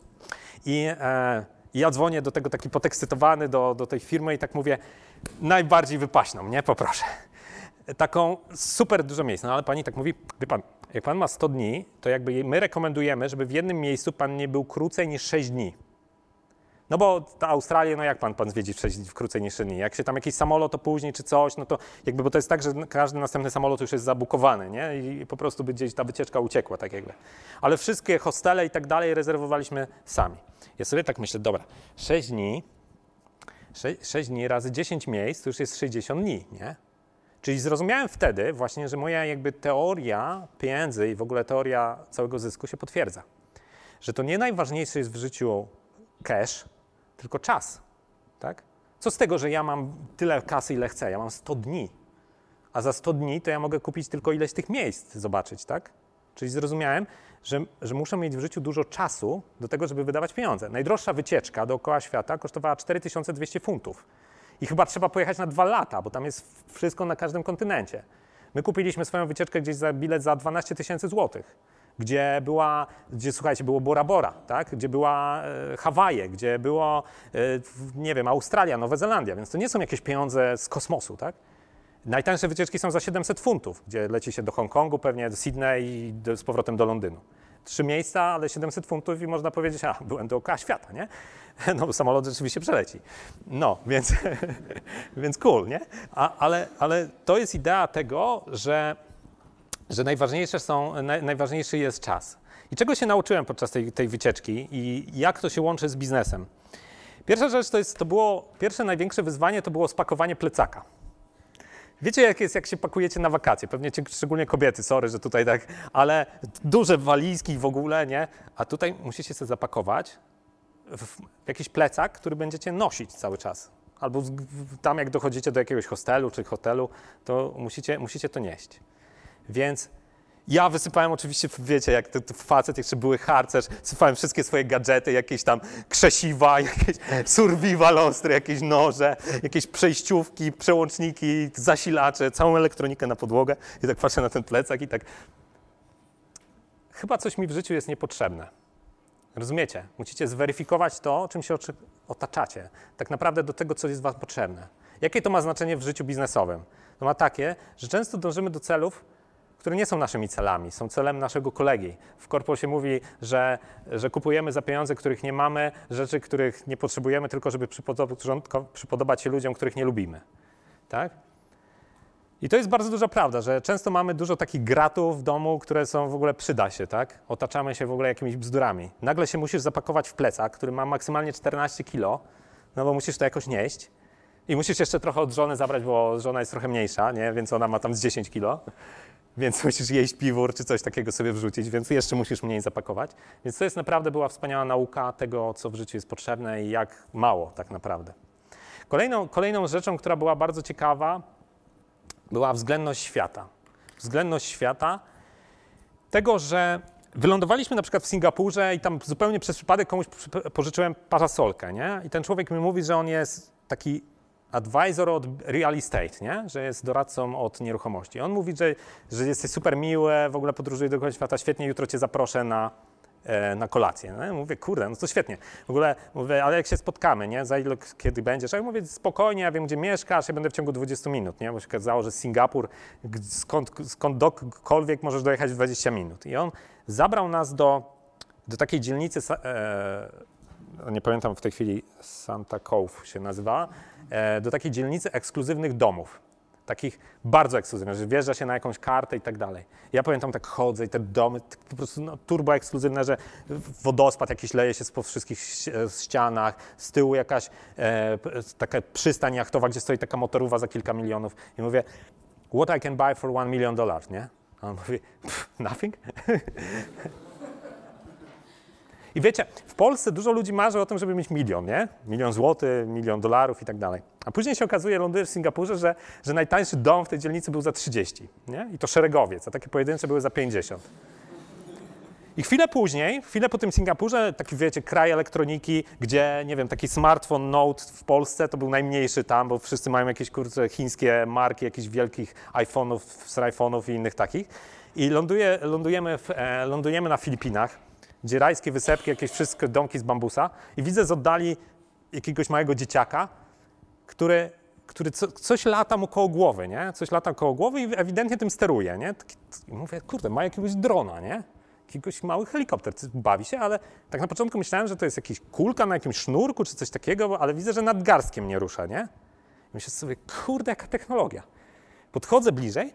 I e, i ja dzwonię do tego taki podekscytowany do, do tej firmy i tak mówię, najbardziej wypaśną, nie? Poproszę. Taką super dużo miejsc. No ale pani tak mówi, wie pan, jak pan ma 100 dni, to jakby my rekomendujemy, żeby w jednym miejscu pan nie był krócej niż 6 dni. No bo ta Australia, no jak pan, pan zwiedzi w, 6, w krócej niż 6 dni? Jak się tam jakiś samolot opóźni czy coś, no to jakby, bo to jest tak, że każdy następny samolot już jest zabukowany, nie? I po prostu by gdzieś ta wycieczka uciekła, tak jakby. Ale wszystkie hostele i tak dalej rezerwowaliśmy sami. Ja sobie tak myślę, dobra, 6 dni, 6, 6 dni razy 10 miejsc to już jest 60 dni, nie? Czyli zrozumiałem wtedy właśnie, że moja jakby teoria pieniędzy i w ogóle teoria całego zysku się potwierdza. Że to nie najważniejsze jest w życiu cash, tylko czas. Tak? Co z tego, że ja mam tyle kasy, ile chcę? Ja mam 100 dni. A za 100 dni to ja mogę kupić tylko ileś tych miejsc zobaczyć, tak? Czyli zrozumiałem, że, że muszę mieć w życiu dużo czasu do tego, żeby wydawać pieniądze. Najdroższa wycieczka dookoła świata kosztowała 4200 funtów. I chyba trzeba pojechać na dwa lata, bo tam jest wszystko na każdym kontynencie. My kupiliśmy swoją wycieczkę gdzieś za bilet za 12 tysięcy złotych. Gdzie była, gdzie słuchajcie, było Bora Bora, tak? gdzie była e, Hawaje, gdzie było, e, nie wiem, Australia, Nowa Zelandia, więc to nie są jakieś pieniądze z kosmosu, tak? Najtańsze wycieczki są za 700 funtów, gdzie leci się do Hongkongu, pewnie do Sydney i do, z powrotem do Londynu. Trzy miejsca, ale 700 funtów i można powiedzieć, a byłem dookoła świata, nie? No, samolot rzeczywiście przeleci. No, więc, więc cool, nie? A, ale, ale to jest idea tego, że, że najważniejsze są, naj, najważniejszy jest czas. I czego się nauczyłem podczas tej, tej wycieczki i jak to się łączy z biznesem? Pierwsza rzecz to jest, to było, pierwsze największe wyzwanie to było spakowanie plecaka. Wiecie, jak jest, jak się pakujecie na wakacje? Pewnie szczególnie kobiety, sorry, że tutaj tak, ale duże walizki w ogóle, nie? A tutaj musicie sobie zapakować w jakiś plecak, który będziecie nosić cały czas. Albo tam, jak dochodzicie do jakiegoś hostelu czy hotelu, to musicie, musicie to nieść. Więc ja wysypałem oczywiście, wiecie, jak to, to facet, jeszcze były harcerz, sypałem wszystkie swoje gadżety, jakieś tam krzesiwa, jakieś survival ostry, jakieś noże, jakieś przejściówki, przełączniki, zasilacze, całą elektronikę na podłogę. I tak patrzę na ten plecak i tak, chyba coś mi w życiu jest niepotrzebne. Rozumiecie? Musicie zweryfikować to, czym się otaczacie. Tak naprawdę do tego, co jest Wam potrzebne. Jakie to ma znaczenie w życiu biznesowym? To ma takie, że często dążymy do celów, które nie są naszymi celami, są celem naszego kolegi. W korpo się mówi, że, że kupujemy za pieniądze, których nie mamy, rzeczy, których nie potrzebujemy, tylko żeby przypodob- przypodobać się ludziom, których nie lubimy. Tak? I to jest bardzo duża prawda, że często mamy dużo takich gratów w domu, które są w ogóle przyda się, tak? Otaczamy się w ogóle jakimiś bzdurami. Nagle się musisz zapakować w plecak, który ma maksymalnie 14 kilo, no bo musisz to jakoś nieść. I musisz jeszcze trochę od żony zabrać, bo żona jest trochę mniejsza, nie? Więc ona ma tam z 10 kilo. Więc musisz jeść piwór czy coś takiego sobie wrzucić, więc jeszcze musisz mniej zapakować. Więc to jest naprawdę była wspaniała nauka tego, co w życiu jest potrzebne i jak mało tak naprawdę. Kolejną, kolejną rzeczą, która była bardzo ciekawa, była względność świata. Względność świata tego, że wylądowaliśmy na przykład w Singapurze i tam zupełnie przez przypadek komuś pożyczyłem parasolkę, nie? I ten człowiek mi mówi, że on jest taki advisor od real estate, nie? Że jest doradcą od nieruchomości. On mówi, że, że jesteś super miły, w ogóle podróżuje do końca świata, świetnie, jutro cię zaproszę na, e, na kolację. No, mówię, kurde, no to świetnie. W ogóle mówię, ale jak się spotkamy, nie? Za ile, kiedy będziesz? A ja mówię, spokojnie, ja wiem, gdzie mieszkasz, ja będę w ciągu 20 minut, nie? Bo się okazało, że Singapur, skąd, skąd dokądkolwiek możesz dojechać w 20 minut. I on zabrał nas do, do takiej dzielnicy, e, nie pamiętam w tej chwili, Santa Cove się nazywa, do takiej dzielnicy ekskluzywnych domów. Takich bardzo ekskluzywnych, że wjeżdża się na jakąś kartę i tak dalej. Ja pamiętam, tak chodzę i te domy po prostu no, turbo ekskluzywne, że wodospad jakiś leje się po wszystkich ś- ścianach, z tyłu jakaś e, taka przystań jachtowa, gdzie stoi taka motorowa za kilka milionów. I mówię, what I can buy for one million dollars, nie? A on mówi, "Pff, nothing? I wiecie, w Polsce dużo ludzi marzy o tym, żeby mieć milion, nie? Milion złotych, milion dolarów i tak dalej. A później się okazuje, lądujesz w Singapurze, że, że najtańszy dom w tej dzielnicy był za 30, nie? I to szeregowiec, a takie pojedyncze były za 50. I chwilę później, chwilę po tym Singapurze, taki wiecie, kraj elektroniki, gdzie, nie wiem, taki smartfon Note w Polsce to był najmniejszy tam, bo wszyscy mają jakieś kurczę chińskie marki, jakichś wielkich iPhone'ów, iPhone'ów i innych takich. I ląduje, lądujemy, w, e, lądujemy na Filipinach, gdzie rajskie wysepki, jakieś wszystkie domki z bambusa i widzę z oddali jakiegoś małego dzieciaka, który, który co, coś lata mu koło głowy, nie? Coś lata koło głowy i ewidentnie tym steruje, nie? I mówię, kurde, ma jakiegoś drona, nie? Jakiegoś mały helikopter, bawi się, ale tak na początku myślałem, że to jest jakiś kulka na jakimś sznurku czy coś takiego, ale widzę, że nad garstkiem nie rusza, nie? I myślę sobie, kurde, jaka technologia. Podchodzę bliżej,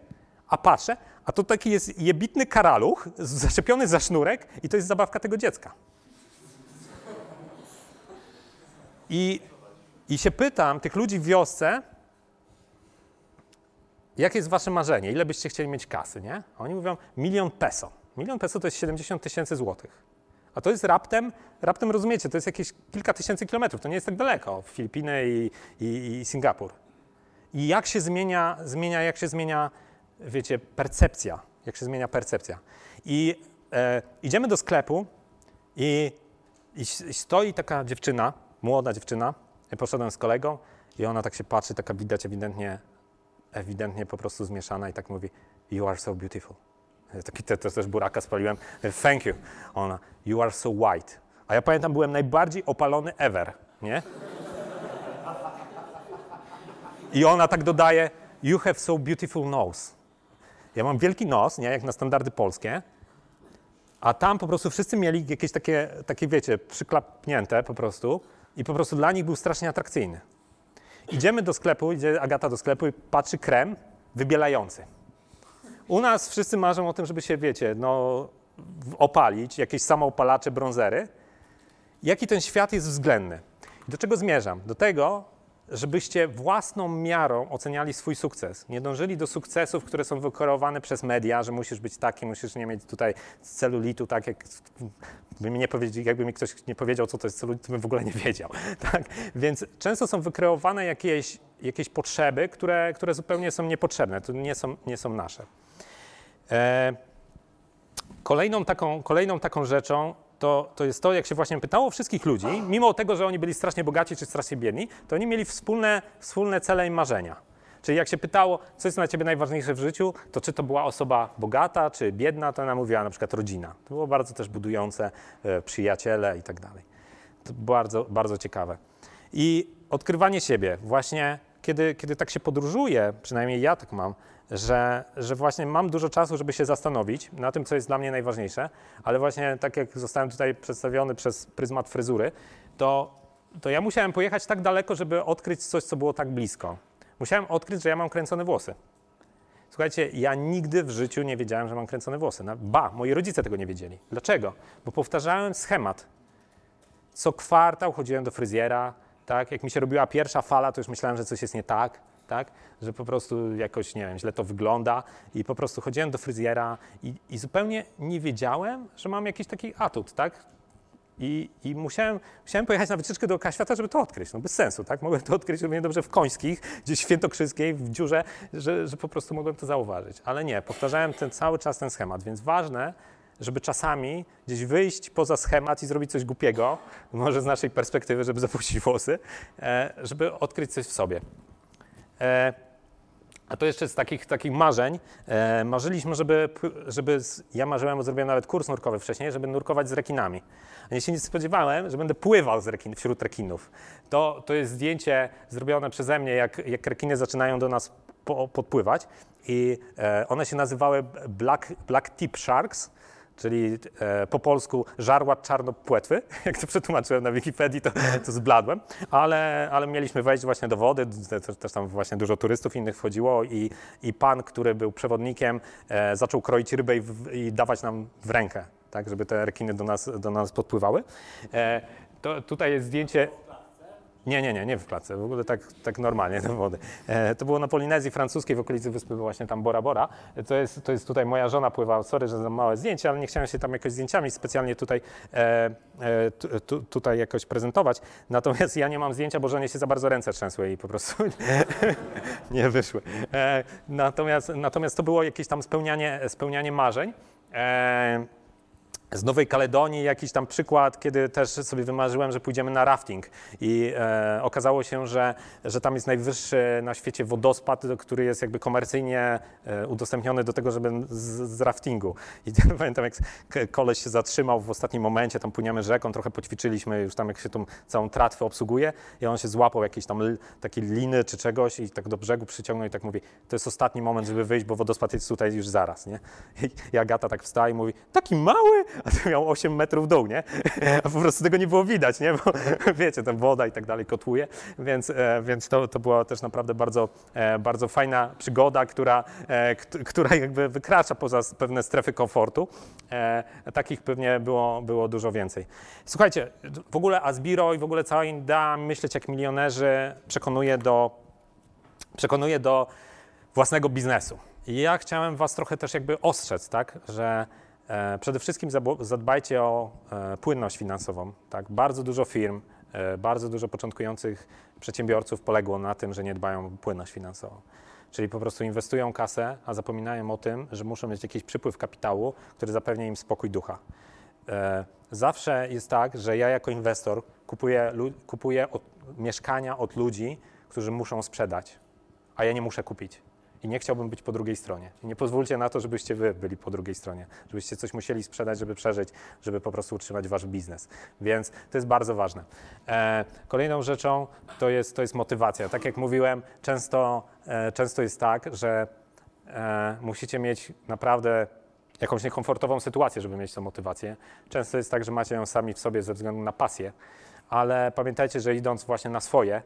a patrzę, a to taki jest jebitny karaluch z- zaczepiony za sznurek i to jest zabawka tego dziecka. I, I się pytam tych ludzi w wiosce, jakie jest wasze marzenie, ile byście chcieli mieć kasy, nie? A oni mówią, milion peso. Milion peso to jest 70 tysięcy złotych. A to jest raptem, raptem rozumiecie, to jest jakieś kilka tysięcy kilometrów, to nie jest tak daleko, Filipiny i, i, i Singapur. I jak się zmienia, zmienia, jak się zmienia, wiecie, percepcja, jak się zmienia percepcja. I e, idziemy do sklepu i, i, stoi taka dziewczyna, młoda dziewczyna, ja poszedłem z kolegą i ona tak się patrzy, taka widać ewidentnie, ewidentnie po prostu zmieszana i tak mówi, you are so beautiful. Taki te, te, też buraka spaliłem. Thank you. Ona, you are so white. A ja pamiętam, byłem najbardziej opalony ever, nie? I ona tak dodaje, you have so beautiful nose. Ja mam wielki nos, nie, jak na standardy polskie, a tam po prostu wszyscy mieli jakieś takie, takie wiecie, przyklapnięte po prostu i po prostu dla nich był strasznie atrakcyjny. Idziemy do sklepu, idzie Agata do sklepu i patrzy krem wybielający. U nas wszyscy marzą o tym, żeby się, wiecie, no, opalić, jakieś samoopalacze, brązery. Jaki ten świat jest względny? Do czego zmierzam? Do tego, żebyście własną miarą oceniali swój sukces. Nie dążyli do sukcesów, które są wykreowane przez media, że musisz być taki, musisz nie mieć tutaj celulitu, tak jak by mi nie jakby mi ktoś nie powiedział, co to jest celulit, to bym w ogóle nie wiedział. Tak? Więc często są wykreowane jakieś, jakieś potrzeby, które, które zupełnie są niepotrzebne, to nie są, nie są nasze. E, Kolejną taką, kolejną taką rzeczą to, to jest to, jak się właśnie pytało wszystkich ludzi, mimo tego, że oni byli strasznie bogaci czy strasznie biedni, to oni mieli wspólne, wspólne cele i marzenia. Czyli jak się pytało, co jest dla ciebie najważniejsze w życiu, to czy to była osoba bogata, czy biedna, to ona mówiła na przykład rodzina. To było bardzo też budujące, e, przyjaciele i tak dalej. To bardzo, bardzo ciekawe. I odkrywanie siebie, właśnie kiedy, kiedy tak się podróżuje, przynajmniej ja tak mam, że, że właśnie mam dużo czasu, żeby się zastanowić na tym, co jest dla mnie najważniejsze, ale właśnie tak jak zostałem tutaj przedstawiony przez pryzmat fryzury, to, to ja musiałem pojechać tak daleko, żeby odkryć coś, co było tak blisko. Musiałem odkryć, że ja mam kręcone włosy. Słuchajcie, ja nigdy w życiu nie wiedziałem, że mam kręcone włosy. Ba, moi rodzice tego nie wiedzieli. Dlaczego? Bo powtarzałem schemat. Co kwartał chodziłem do fryzjera, tak? Jak mi się robiła pierwsza fala, to już myślałem, że coś jest nie tak, tak? Że po prostu jakoś, nie wiem, źle to wygląda i po prostu chodziłem do fryzjera i, i zupełnie nie wiedziałem, że mam jakiś taki atut, tak? I, i musiałem, musiałem pojechać na wycieczkę do Świata, żeby to odkryć. No bez sensu, tak? Mogłem to odkryć równie dobrze w Końskich, gdzieś Świętokrzyskiej, w dziurze, że, że po prostu mogłem to zauważyć. Ale nie, powtarzałem ten cały czas ten schemat, więc ważne, żeby czasami gdzieś wyjść poza schemat i zrobić coś głupiego, może z naszej perspektywy, żeby zapuścić włosy, e, żeby odkryć coś w sobie. E, a to jeszcze z takich, takich marzeń. E, marzyliśmy, żeby, żeby z, ja marzyłem, zrobiłem nawet kurs nurkowy wcześniej, żeby nurkować z rekinami. A ja się nie spodziewałem, że będę pływał z rekin, wśród rekinów. To, to jest zdjęcie zrobione przeze mnie, jak, jak rekiny zaczynają do nas po, podpływać. I e, one się nazywały Black, black Tip Sharks czyli e, po polsku żarłat czarnopłetwy, jak to przetłumaczyłem na Wikipedii, to, to zbladłem, ale, ale mieliśmy wejść właśnie do wody, te- te- też tam właśnie dużo turystów innych wchodziło i, i pan, który był przewodnikiem, e, zaczął kroić rybę i, w, i dawać nam w rękę, tak, żeby te rekiny do nas, do nas podpływały. E, to, tutaj jest zdjęcie... Nie, nie, nie, nie w klatce, w ogóle tak, tak normalnie do wody. E, to było na Polinezji Francuskiej, w okolicy wyspy właśnie tam Bora Bora. E, To jest, to jest tutaj moja żona pływała, sorry, że za małe zdjęcie, ale nie chciałem się tam jakoś zdjęciami specjalnie tutaj, e, e, tu, tu, tutaj jakoś prezentować. Natomiast ja nie mam zdjęcia, bo żonie się za bardzo ręce trzęsły i po prostu nie wyszły. E, natomiast, natomiast to było jakieś tam spełnianie, spełnianie marzeń. Z Nowej Kaledonii jakiś tam przykład, kiedy też sobie wymarzyłem, że pójdziemy na rafting i e, okazało się, że, że tam jest najwyższy na świecie wodospad, który jest jakby komercyjnie e, udostępniony do tego, żeby z, z raftingu. I pamiętam, jak koleś się zatrzymał w ostatnim momencie, tam płyniemy rzeką, trochę poćwiczyliśmy już tam, jak się tą całą tratwę obsługuje i on się złapał jakiejś tam l- liny czy czegoś i tak do brzegu przyciągnął i tak mówi, to jest ostatni moment, żeby wyjść, bo wodospad jest tutaj już zaraz, nie? I Agata tak wstaje i mówi, taki mały, a miał 8 metrów dół, nie? A po prostu tego nie było widać, nie? Bo wiecie, tam woda i tak dalej kotłuje, więc, e, więc to, to była też naprawdę bardzo, e, bardzo fajna przygoda, która, e, kt- która jakby wykracza poza pewne strefy komfortu. Takich pewnie było, było dużo więcej. Słuchajcie, w ogóle Asbiro i w ogóle cała idea myśleć jak milionerzy przekonuje do, przekonuje do własnego biznesu. I ja chciałem Was trochę też jakby ostrzec, tak, że przede wszystkim zadbajcie o e, płynność finansową. Tak? Bardzo dużo firm, e, bardzo dużo początkujących przedsiębiorców poległo na tym, że nie dbają o płynność finansową. Czyli po prostu inwestują kasę, a zapominają o tym, że muszą mieć jakiś przypływ kapitału, który zapewni im spokój ducha. E, Zawsze jest tak, że ja jako inwestor kupuję, kupuję od, mieszkania od ludzi, którzy muszą sprzedać, a ja nie muszę kupić. I nie chciałbym być po drugiej stronie. Nie pozwólcie na to, żebyście wy byli po drugiej stronie, żebyście coś musieli sprzedać, żeby przeżyć, żeby po prostu utrzymać wasz biznes. Więc to jest bardzo ważne. E, kolejną rzeczą to jest, to jest motywacja. Tak jak mówiłem, często, e, często jest tak, że e, musicie mieć naprawdę jakąś niekomfortową sytuację, żeby mieć tę motywację. Często jest tak, że macie ją sami w sobie ze względu na pasję, ale pamiętajcie, że idąc właśnie na swoje,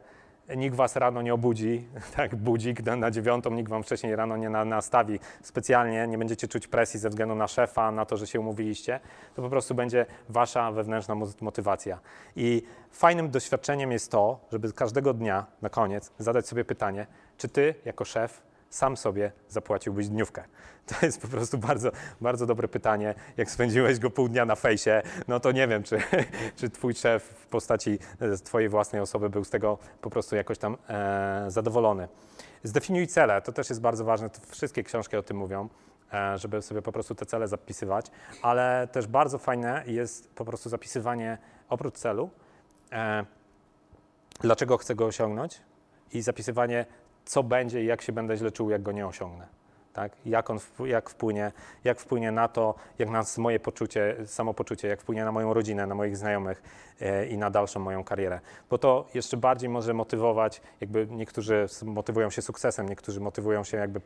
nikt was rano nie obudzi, tak, budzik na, dziewiątą, nikt wam wcześniej rano nie na, nastawi. Specjalnie, nie będziecie czuć presji ze względu na szefa, na to, że się umówiliście, to po prostu będzie wasza wewnętrzna mo- motywacja. I fajnym doświadczeniem jest to, żeby każdego dnia na koniec zadać sobie pytanie, czy ty jako szef sam sobie zapłaciłbyś dniówkę? To jest po prostu bardzo, bardzo dobre pytanie. Jak spędziłeś go pół dnia na fejsie, no to nie wiem, czy, czy twój szef w postaci e, twojej własnej osoby był z tego po prostu jakoś tam e, zadowolony. Zdefiniuj cele, to też jest bardzo ważne. Wszystkie książki o tym mówią e, żeby sobie po prostu te cele zapisywać, ale też bardzo fajne jest po prostu zapisywanie oprócz celu, e, dlaczego chcę go osiągnąć i zapisywanie, co będzie i jak się będę źle czuł, jak go nie osiągnę. Tak? Jak on jak wpłynie, jak wpłynie na to, jak na moje poczucie, samopoczucie, jak wpłynie na moją rodzinę, na moich znajomych e, i na dalszą moją karierę. Bo to jeszcze bardziej może motywować, jakby niektórzy motywują się sukcesem, niektórzy motywują się jakby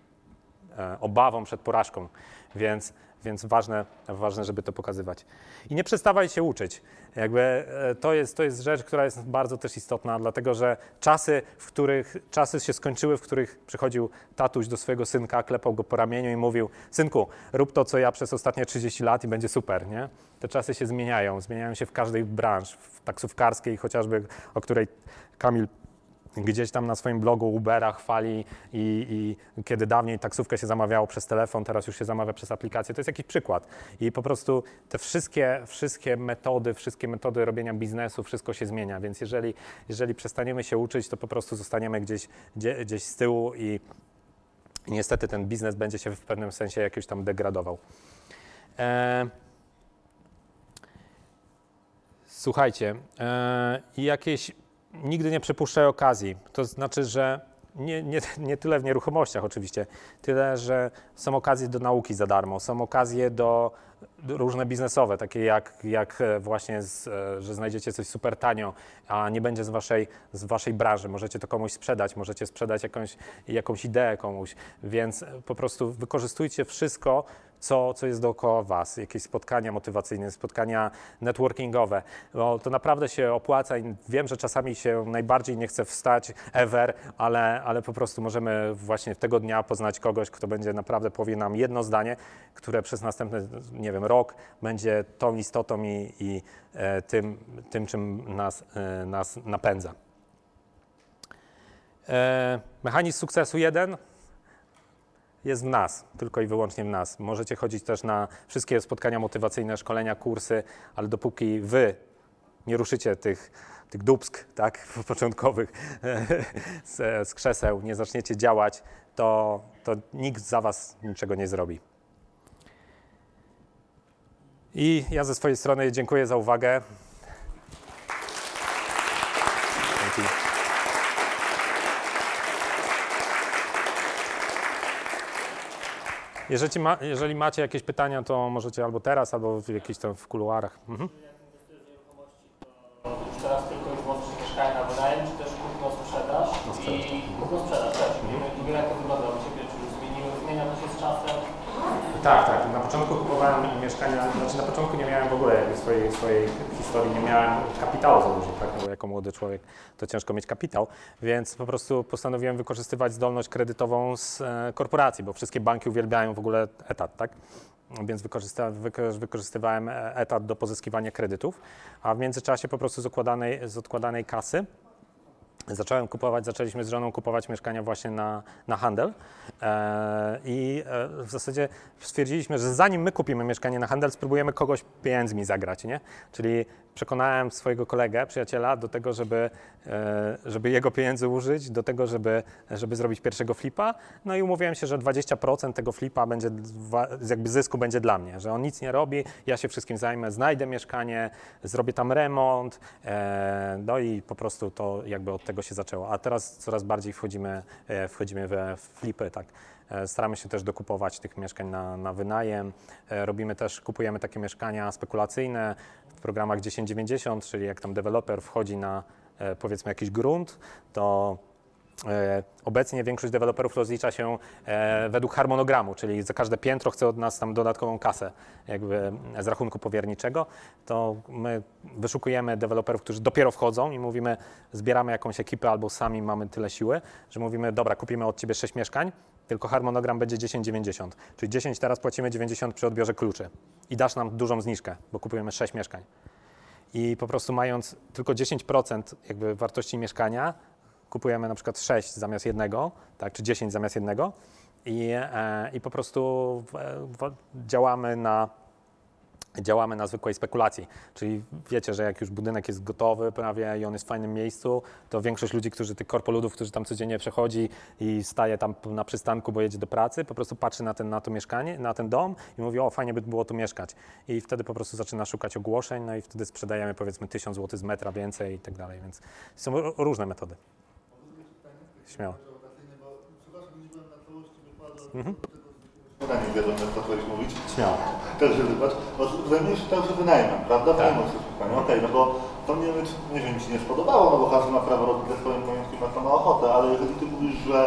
e, obawą przed porażką, więc, więc ważne, ważne, żeby to pokazywać. I nie przestawaj się uczyć. Jakby e, to jest, to jest rzecz, która jest bardzo też istotna, dlatego że czasy, w których czasy się skończyły, w których przychodził tatuś do swojego synka, klepał go po ramieniu i mówił: Synku, rób to, co ja przez ostatnie 30 lat i będzie super, nie? Te czasy się zmieniają, zmieniają się w każdej branży, w taksówkarskiej chociażby, o której Kamil gdzieś tam na swoim blogu Ubera chwali i, i kiedy dawniej taksówkę się zamawiało przez telefon, teraz już się zamawia przez aplikację. To jest jakiś przykład. I po prostu te wszystkie, wszystkie metody, wszystkie metody robienia biznesu, wszystko się zmienia, więc jeżeli, jeżeli przestaniemy się uczyć, to po prostu zostaniemy gdzieś, gdzie, gdzieś z tyłu i, niestety ten biznes będzie się w pewnym sensie jakoś tam degradował. E, Słuchajcie, e, i jakieś nigdy nie przepuszczaj okazji. To znaczy, że nie, nie, nie tyle w nieruchomościach oczywiście, tyle, że są okazje do nauki za darmo, są okazje do, różne biznesowe, takie jak, jak e, właśnie, z, e, że znajdziecie coś super tanio, a nie będzie z waszej, z waszej branży. Możecie to komuś sprzedać, możecie sprzedać jakąś, jakąś ideę komuś, więc po prostu wykorzystujcie wszystko, co, co jest dookoła Was, jakieś spotkania motywacyjne, spotkania networkingowe. To naprawdę się opłaca i wiem, że czasami się najbardziej nie chce wstać ever, ale, ale po prostu możemy właśnie tego dnia poznać kogoś, kto będzie naprawdę powie nam jedno zdanie, które przez następny, nie wiem, rok będzie tą istotą i, i e, tym, tym, czym nas, e, nas napędza. E, mechanizm sukcesu jeden jest w nas, tylko i wyłącznie w nas. Możecie chodzić też na wszystkie spotkania motywacyjne, szkolenia, kursy, ale dopóki wy nie ruszycie tych, tych dubsk, tak, początkowych z, z krzeseł, nie zaczniecie działać, to, to nikt za was niczego nie zrobi. I ja ze swojej strony dziękuję za uwagę. Dzięki. Jeżeli, ma, jeżeli macie jakieś pytania, to możecie albo teraz, albo w jakichś tam w kuluarach. Mhm. Już teraz tylko i wyłącznie mieszkania na wynajem, czy też kupno sprzedaż? I kupno sprzedaż też. I, i jak to wygląda u Ciebie? Czy już zmieniło, zmienia to się z czasem? Tak, tak. Na początku kupowałem mieszkania, znaczy na początku nie miałem w ogóle swojej, swojej historii, nie miałem kapitału za dużo, tak? No bo jako młody człowiek to ciężko mieć kapitał, więc po prostu postanowiłem wykorzystywać zdolność kredytową z e, korporacji, bo wszystkie banki uwielbiają w ogóle etat, tak? Więc wykorzystywałem e, etat do pozyskiwania kredytów, a w międzyczasie po prostu z z odkładanej kasy Zacząłem kupować, zaczęliśmy z żoną kupować mieszkania właśnie na, na handel e, i e, w zasadzie stwierdziliśmy, że zanim my kupimy mieszkanie na handel, spróbujemy kogoś pieniędzmi zagrać, nie? Czyli przekonałem swojego kolegę, przyjaciela do tego, żeby, e, żeby jego pieniędzy użyć, do tego, żeby, żeby zrobić pierwszego flipa. No i umówiłem się, że 20% tego flipa będzie, jakby zysku będzie dla mnie, że on nic nie robi, ja się wszystkim zajmę, znajdę mieszkanie, zrobię tam remont, e, no i po prostu to jakby od tego się zaczęło. A teraz coraz bardziej wchodzimy, e, wchodzimy we flipy, tak. E, Staramy się też dokupować tych mieszkań na, na wynajem. E, Robimy też, kupujemy takie mieszkania spekulacyjne w programach 1090, czyli jak tam deweloper wchodzi na powiedzmy jakiś grunt, to obecnie większość deweloperów rozlicza się e, według harmonogramu, czyli za każde piętro chce od nas tam dodatkową kasę jakby z rachunku powierniczego, to my wyszukujemy deweloperów, którzy dopiero wchodzą i mówimy, zbieramy jakąś ekipę albo sami mamy tyle siły, że mówimy, dobra, kupimy od Ciebie 6 mieszkań, tylko harmonogram będzie 10,90, czyli 10 teraz płacimy 90 przy odbiorze kluczy i dasz nam dużą zniżkę, bo kupujemy 6 mieszkań. I po prostu mając tylko 10% jakby wartości mieszkania, kupujemy na przykład 6 zamiast jednego, tak, czy 10 zamiast jednego i, e, i po prostu w, działamy na działamy na zwykłej spekulacji. Czyli wiecie, że jak już budynek jest gotowy prawie i on jest w fajnym miejscu, to większość ludzi, którzy tych korpoludów, którzy tam codziennie przechodzi i staje tam na przystanku, bo jedzie do pracy, po prostu patrzy na, ten, na to mieszkanie, na ten dom i mówi, o fajnie by było tu mieszkać. I wtedy po prostu zaczyna szukać ogłoszeń, no i wtedy sprzedajemy powiedzmy 1000 zł z metra więcej i tak dalej, więc są różne metody. Śmiało. Pytanie wiadomo, co chciałeś mówić. Śmiało. Także wybacz, bo zajmujesz się także wynajmem, prawda? Wynajmą się spotkanie. Okej, no bo to nie wiem, czy, nie wiem, ci nie spodobało, no bo każdy ma prawo robić ze swoim majątkiem na sama ochotę, ale jeżeli ty mówisz, że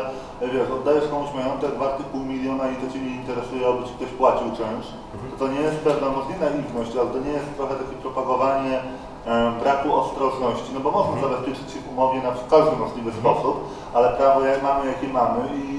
e, wiesz, oddajesz komuś majątek warty pół miliona i to cię nie interesuje, aby ci ktoś płacił czynsz, to to nie jest pewna, może nie naiwność, ale to nie jest trochę takie propagowanie e, braku ostrożności, no bo można zabezpieczyć się w umowie na każdy możliwy sposób, ale prawo jak mamy, jakie mamy i,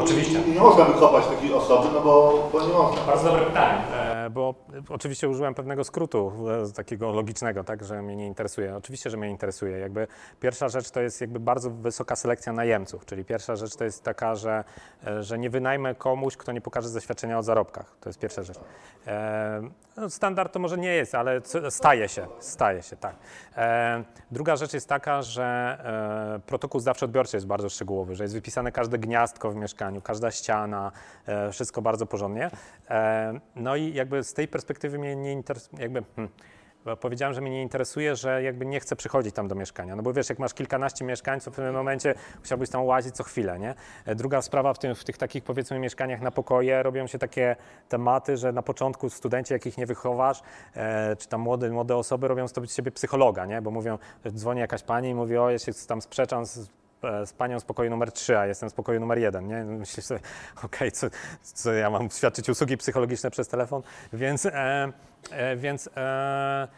Oczywiście. nie można wykopać takiej osoby, no bo, bo nie można. Bardzo dobre pytanie. E, bo oczywiście użyłem pewnego skrótu e, takiego logicznego, tak, że mnie nie interesuje. Oczywiście, że mnie interesuje. Jakby pierwsza rzecz to jest jakby bardzo wysoka selekcja najemców, czyli pierwsza rzecz to jest taka, że, e, że nie wynajmę komuś, kto nie pokaże zaświadczenia o zarobkach. To jest pierwsza rzecz. E, no, standard to może nie jest, ale staje się, staje się, tak. E, druga rzecz jest taka, że e, protokół zdawczy odbiorczy jest bardzo szczegółowy, że jest wypisane każde gniazdko w mieszkaniu, każda ściana, e, wszystko bardzo porządnie. E, no i jakby z tej perspektywy mnie nie interesuje, jakby... Hmm, powiedziałem, że mnie nie interesuje, że jakby nie chcę przychodzić tam do mieszkania. No bo wiesz, jak masz kilkanaście mieszkańców, w pewnym momencie musiałbyś tam łazić co chwilę, nie? E, Druga sprawa, w, tym, w tych takich powiedzmy mieszkaniach na pokoje robią się takie tematy, że na początku studenci, jakich nie wychowasz, e, czy tam młode, młode osoby robią z siebie psychologa, nie? Bo mówią, dzwoni jakaś pani i mówi, o ja się tam sprzeczam z z panią z pokoju numer 3, a jestem z pokoju numer 1, nie? Myślisz sobie, okej, co, co ja mam świadczyć usługi psychologiczne przez telefon? Więc, e, e, więc e,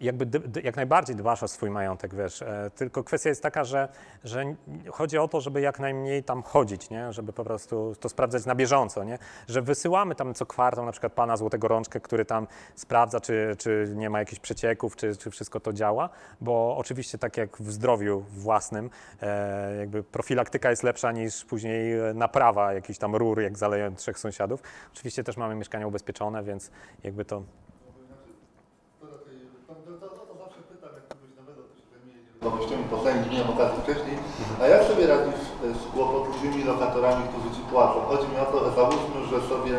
jakby jak najbardziej dbasz o swój majątek, wiesz, e, tylko kwestia jest taka, że, że chodzi o to, żeby jak najmniej tam chodzić, nie? Żeby po prostu to sprawdzać na bieżąco, nie? Że wysyłamy tam co kwartał na przykład pana Złotego Rączkę, który tam sprawdza, czy, czy nie ma jakichś przecieków, czy, czy wszystko to działa, bo oczywiście tak jak w zdrowiu własnym, e, jakby profilaktyka jest lepsza niż później naprawa jakichś tam rur, jak zaleją trzech sąsiadów. Oczywiście też mamy mieszkania ubezpieczone, więc jakby To, to, to, to zawsze pytam, jak kogoś nowego, kto się zajmuje nieruchomościami, po sędzi, nie miałem okazji wcześniej, a jak sobie radzisz z kłopotliwymi lokatorami, którzy ci płacą? Chodzi mi o to, że załóżmy, że sobie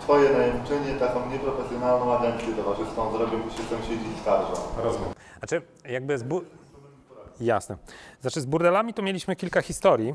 twoje najemczynie taką nieprofesjonalną agencję towarzyską zrobią i się sąsiedzi skarżą. Rozumiem. Znaczy, jakby z bu- Jasne. Znaczy, z burdelami to mieliśmy kilka historii.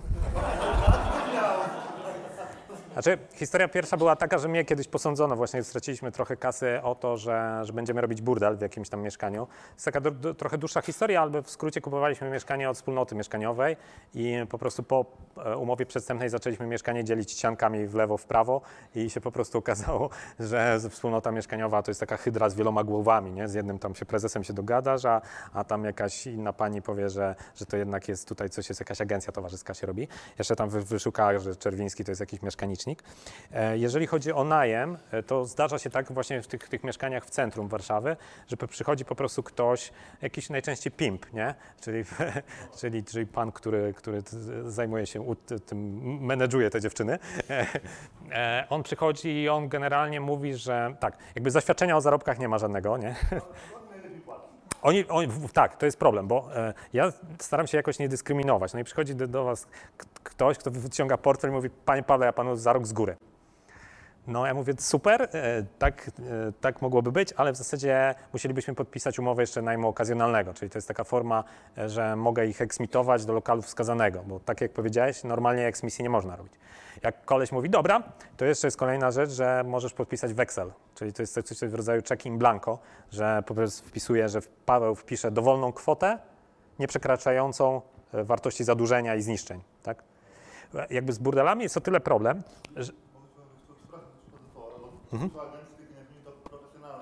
Znaczy, historia pierwsza była taka, że mnie kiedyś posądzono, właśnie straciliśmy trochę kasy o to, że, że będziemy robić burdel w jakimś tam mieszkaniu. Jest taka do, do, trochę dłuższa historia, ale w skrócie kupowaliśmy mieszkanie od wspólnoty mieszkaniowej i po prostu po e, umowie przedstępnej zaczęliśmy mieszkanie dzielić ściankami w lewo, w prawo i się po prostu okazało, że wspólnota mieszkaniowa to jest taka hydra z wieloma głowami, nie? Z jednym tam się prezesem się dogadasz, a, a tam jakaś inna pani powie, że, że to jednak jest tutaj coś, jest jakaś agencja towarzyska się robi. Jeszcze tam wy, wyszuka, że Czerwiński to jest jakiś mieszkanicznik. E, Jeżeli chodzi o najem, e, to zdarza się tak właśnie w tych, tych mieszkaniach w centrum Warszawy, że przychodzi po prostu ktoś, jakiś najczęściej pimp, nie? Czyli, czyli, czyli pan, który, który zajmuje się tym, menedżuje te dziewczyny. E, On przychodzi i on generalnie mówi, że tak, jakby zaświadczenia o zarobkach nie ma żadnego, nie? Oni, oni, tak, to jest problem, bo e, ja staram się jakoś nie dyskryminować. No i przychodzi do, do was ktoś, kto wyciąga portfel i mówi, panie Pawle, ja panu za rok z góry. No ja mówię, super, e, tak, e, tak mogłoby być, ale w zasadzie musielibyśmy podpisać umowę jeszcze najmu okazjonalnego, czyli to jest taka forma, e, że mogę ich eksmitować do lokalu wskazanego, bo tak jak powiedziałeś, normalnie eksmisji nie można robić. Jak koleś mówi, dobra, to jeszcze jest kolejna rzecz, że możesz podpisać weksel, czyli to jest coś w rodzaju check in blanco, że po prostu wpisuje, że Paweł wpisze dowolną kwotę, nie przekraczającą wartości zadłużenia i zniszczeń, tak? Jakby z burdelami jest o tyle problem, że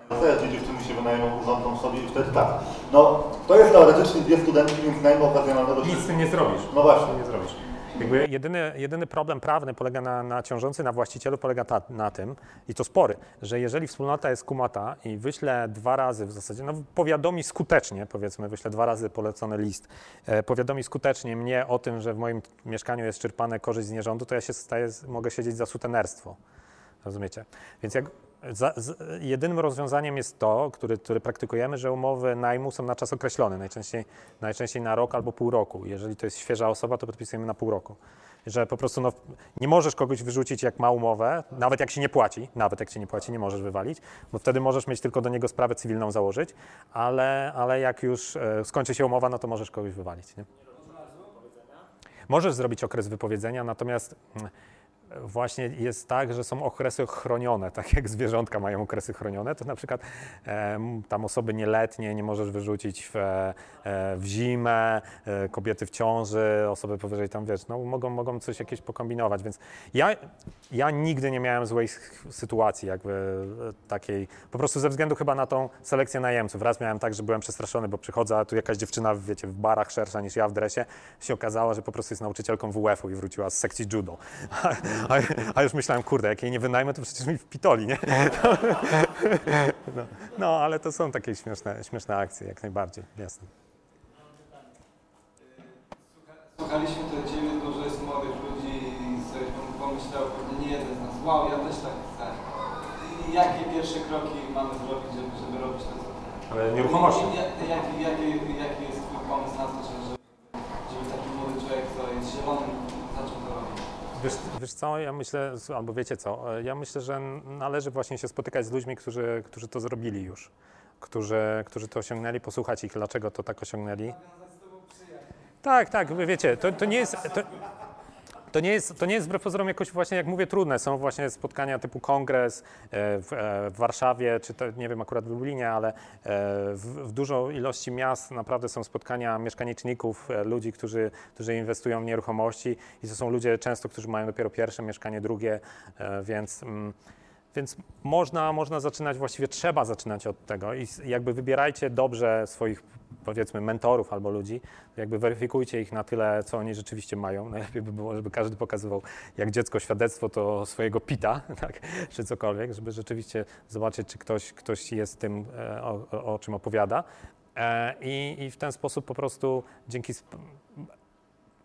Te dwie dziewczyny się wynajmą, urządzą sobie i wtedy tak. No, to jest teoretycznie dwie studentki, więc najmu okazjonalnego się... Nic z tym nie zrobisz. No właśnie. Nie zrobisz. Jakby jedyny, jedyny problem prawny polega na, na ciążący na właścicielu, polega ta, na tym, i to spory, że jeżeli wspólnota jest kumata i wyśle dwa razy w zasadzie, no powiadomi skutecznie, powiedzmy, wyśle dwa razy polecony list, e, powiadomi skutecznie mnie o tym, że w moim mieszkaniu jest czerpane korzyść z nierządu, to ja się staję, mogę siedzieć za sutenerstwo. Rozumiecie? Więc jak za, z, jedynym rozwiązaniem jest to, który, który praktykujemy, że umowy najmu są na czas określony, najczęściej, najczęściej na rok albo pół roku. Jeżeli to jest świeża osoba, to podpisujemy na pół roku. Że po prostu no, nie możesz kogoś wyrzucić, jak ma umowę, nawet jak się nie płaci, nawet jak się nie płaci, nie możesz wywalić, bo wtedy możesz mieć tylko do niego sprawę cywilną założyć, ale, ale jak już e, skończy się umowa, no to możesz kogoś wywalić. Nie? Możesz zrobić okres wypowiedzenia, natomiast mm, właśnie jest tak, że są okresy chronione, tak jak zwierzątka mają okresy chronione, to na przykład em, tam osoby nieletnie nie możesz wyrzucić w, e, w zimę, e, kobiety w ciąży, osoby powyżej tam, wiesz, no mogą, mogą coś jakieś pokombinować, więc ja, ja nigdy nie miałem złej sytuacji jakby e, takiej, po prostu ze względu chyba na tą selekcję najemców. Raz miałem tak, że byłem przestraszony, bo przychodzę, a tu jakaś dziewczyna, wiecie, w barach szersza niż ja w dresie, się okazała, że po prostu jest nauczycielką WF-u i wróciła z sekcji judo. A, a już myślałem, kurde, jak jej nie wynajmę, to przecież mi wpitoli, nie? No, no ale to są takie śmieszne, śmieszne akcje, jak najbardziej, jasne. Słuchaliśmy to Ciebie, dużo jest młodych ludzi i sobie pomyślał, pewnie nie jeden z nas, wow, ja też tak chcę. I jakie pierwsze kroki mamy zrobić, żeby, żeby robić to, co? Ale nieruchomości. I- i- Jaki, jaki, jaki jest Twój pomysł na to, żeby, żeby taki młody człowiek, co jest zielonym, zaczął to robić? Wiesz, wiesz co, ja myślę, albo wiecie co, ja myślę, że należy właśnie się spotykać z ludźmi, którzy, którzy to zrobili już, którzy, którzy to osiągnęli, posłuchać ich, dlaczego to tak osiągnęli. Tak, tak, wiecie, to, to nie jest... To, to nie, jest, to nie jest wbrew pozorom jakoś właśnie, jak mówię, trudne. Są właśnie spotkania typu kongres e, w, e, w Warszawie, czy to, nie wiem, akurat w Lublinie, ale e, w, w ilości miast naprawdę są spotkania mieszkaniczników, e, ludzi, którzy, którzy inwestują w nieruchomości i to są ludzie często, którzy mają dopiero pierwsze mieszkanie, drugie, więc... Mm, więc można, można zaczynać, właściwie trzeba zaczynać od tego i jakby wybierajcie dobrze swoich, powiedzmy, mentorów albo ludzi, jakby weryfikujcie ich na tyle, co oni rzeczywiście mają. Najlepiej by było, żeby każdy pokazywał, jak dziecko świadectwo to swojego pita, tak, czy cokolwiek, żeby rzeczywiście zobaczyć, czy ktoś, ktoś jest tym, e, o, o, czym opowiada. E, I, I w ten sposób po prostu dzięki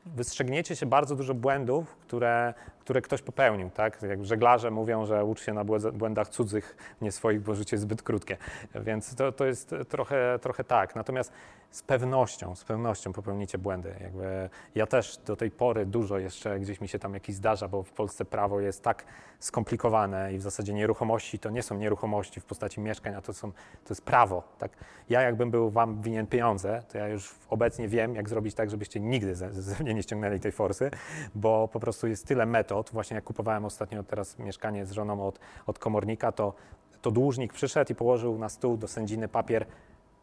wystrzegniecie się bardzo dużo błędów, które, które ktoś popełnił, tak? Jak żeglarze mówią, że ucz się na błędach cudzych, nie swoich, bo życie jest zbyt krótkie. Więc to, to jest trochę, trochę tak. Natomiast z pewnością, z pewnością popełnicie błędy. Jakby ja też do tej pory dużo jeszcze gdzieś mi się tam jakiś zdarza, bo w Polsce prawo jest tak skomplikowane i w zasadzie nieruchomości to nie są nieruchomości w postaci mieszkań, a to, są, to jest prawo. Tak? Ja jakbym był wam winien pieniądze, to ja już obecnie wiem, jak zrobić tak, żebyście nigdy ze, ze mnie nie ściągnęli tej forsy, bo po prostu jest tyle metod. Właśnie jak kupowałem ostatnio teraz mieszkanie z żoną od, od komornika, to, to dłużnik przyszedł i położył na stół do sędziny papier,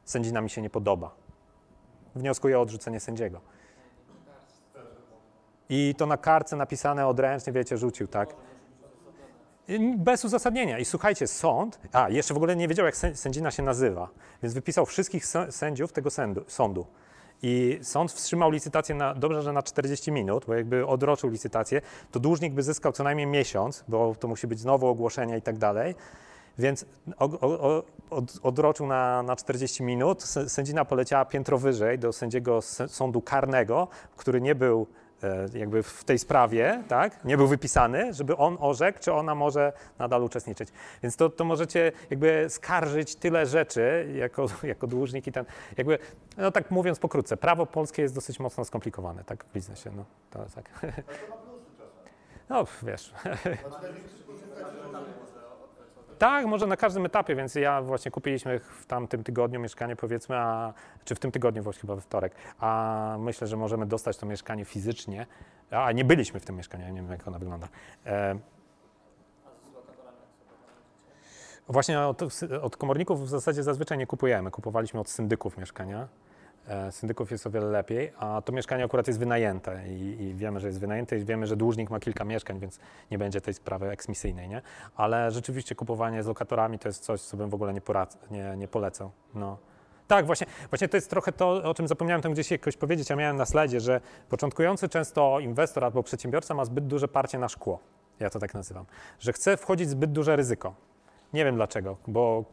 sędzina mi się nie podoba. Wnioskuję o odrzucenie sędziego. I to na kartce napisane odręcznie, wiecie, rzucił, tak? Bez uzasadnienia. I słuchajcie, sąd, a jeszcze w ogóle nie wiedział, jak sę- sędzina się nazywa, więc wypisał wszystkich sę- sędziów tego sądu. I sąd wstrzymał licytację na, dobrze, że na 40 minut, bo jakby odroczył licytację, to dłużnik by zyskał co najmniej miesiąc, bo to musi być znowu ogłoszenie i tak dalej. Więc odroczył na, na 40 minut. Sę- Sędzina poleciała piętro wyżej do sędziego sądu karnego, który nie był jakby w tej sprawie, tak, nie był wypisany, żeby on orzekł, czy ona może nadal uczestniczyć. Więc to, to możecie jakby skarżyć tyle rzeczy jako, jako dłużnik i ten, jakby, no tak mówiąc pokrótce, prawo polskie jest dosyć mocno skomplikowane, tak, w biznesie, no, to tak. No, wiesz. Tak, może na każdym etapie, więc ja właśnie kupiliśmy w tamtym tygodniu mieszkanie powiedzmy, a, czy w tym tygodniu właśnie chyba we wtorek, a myślę, że możemy dostać to mieszkanie fizycznie, a nie byliśmy w tym mieszkaniu, nie wiem jak ono wygląda. E, Właśnie od, od komorników w zasadzie zazwyczaj nie kupujemy. Kupowaliśmy od syndyków mieszkania. E, Syndyków jest o wiele lepiej, a to mieszkanie akurat jest wynajęte i, i wiemy, że jest wynajęte i wiemy, że dłużnik ma kilka mieszkań, więc nie będzie tej sprawy eksmisyjnej, nie? Ale rzeczywiście kupowanie z lokatorami to jest coś, co bym w ogóle nie, nie, nie polecał. No. Tak, właśnie, właśnie to jest trochę to, o czym zapomniałem tam gdzieś jakoś powiedzieć, a miałem na slajdzie, że początkujący często inwestor albo przedsiębiorca ma zbyt duże parcie na szkło. Ja to tak nazywam. Że chce wchodzić zbyt duże ryzyko. Nie wiem dlaczego, bo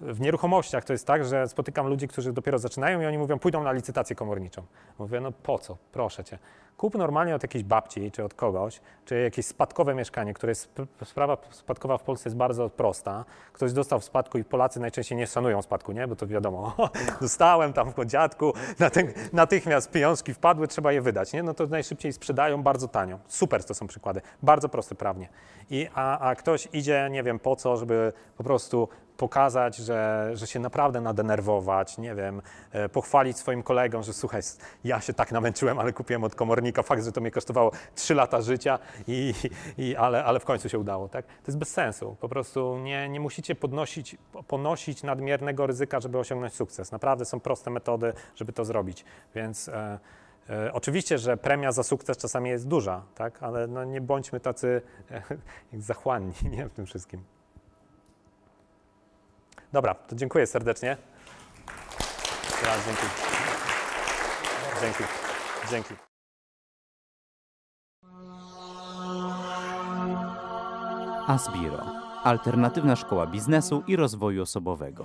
w nieruchomościach to jest tak, że spotykam ludzi, którzy dopiero zaczynają i oni mówią, pójdą na licytację komorniczą. Mówię, no po co, proszę cię. Kup normalnie od jakiejś babci, czy od kogoś, czy jakieś spadkowe mieszkanie, które jest, sprawa spadkowa w Polsce jest bardzo prosta. Ktoś dostał w spadku i Polacy najczęściej nie szanują spadku, nie? Bo to wiadomo, dostałem tam po dziadku, naty- natychmiast pieniążki wpadły, trzeba je wydać, nie? No to najszybciej sprzedają bardzo tanio. Super to są przykłady, bardzo proste prawnie. I, a, a ktoś idzie, nie wiem po co, żeby po prostu pokazać, że, że się naprawdę nadenerwować, nie wiem, e, pochwalić swoim kolegom, że słuchaj, ja się tak namęczyłem, ale kupiłem od komornika, fakt, że to mnie kosztowało 3 lata życia, i, i, ale, ale w końcu się udało, tak? To jest bez sensu, po prostu nie, nie musicie podnosić, ponosić nadmiernego ryzyka, żeby osiągnąć sukces. Naprawdę są proste metody, żeby to zrobić, więc... E, E, Oczywiście, że premia za sukces czasami jest duża, tak? ale no nie bądźmy tacy e, zachłanni nie? w tym wszystkim. Dobra, to dziękuję serdecznie. Ja, dzięki. Dzięki. Dzięki. Asbiro. Alternatywna szkoła biznesu i rozwoju osobowego.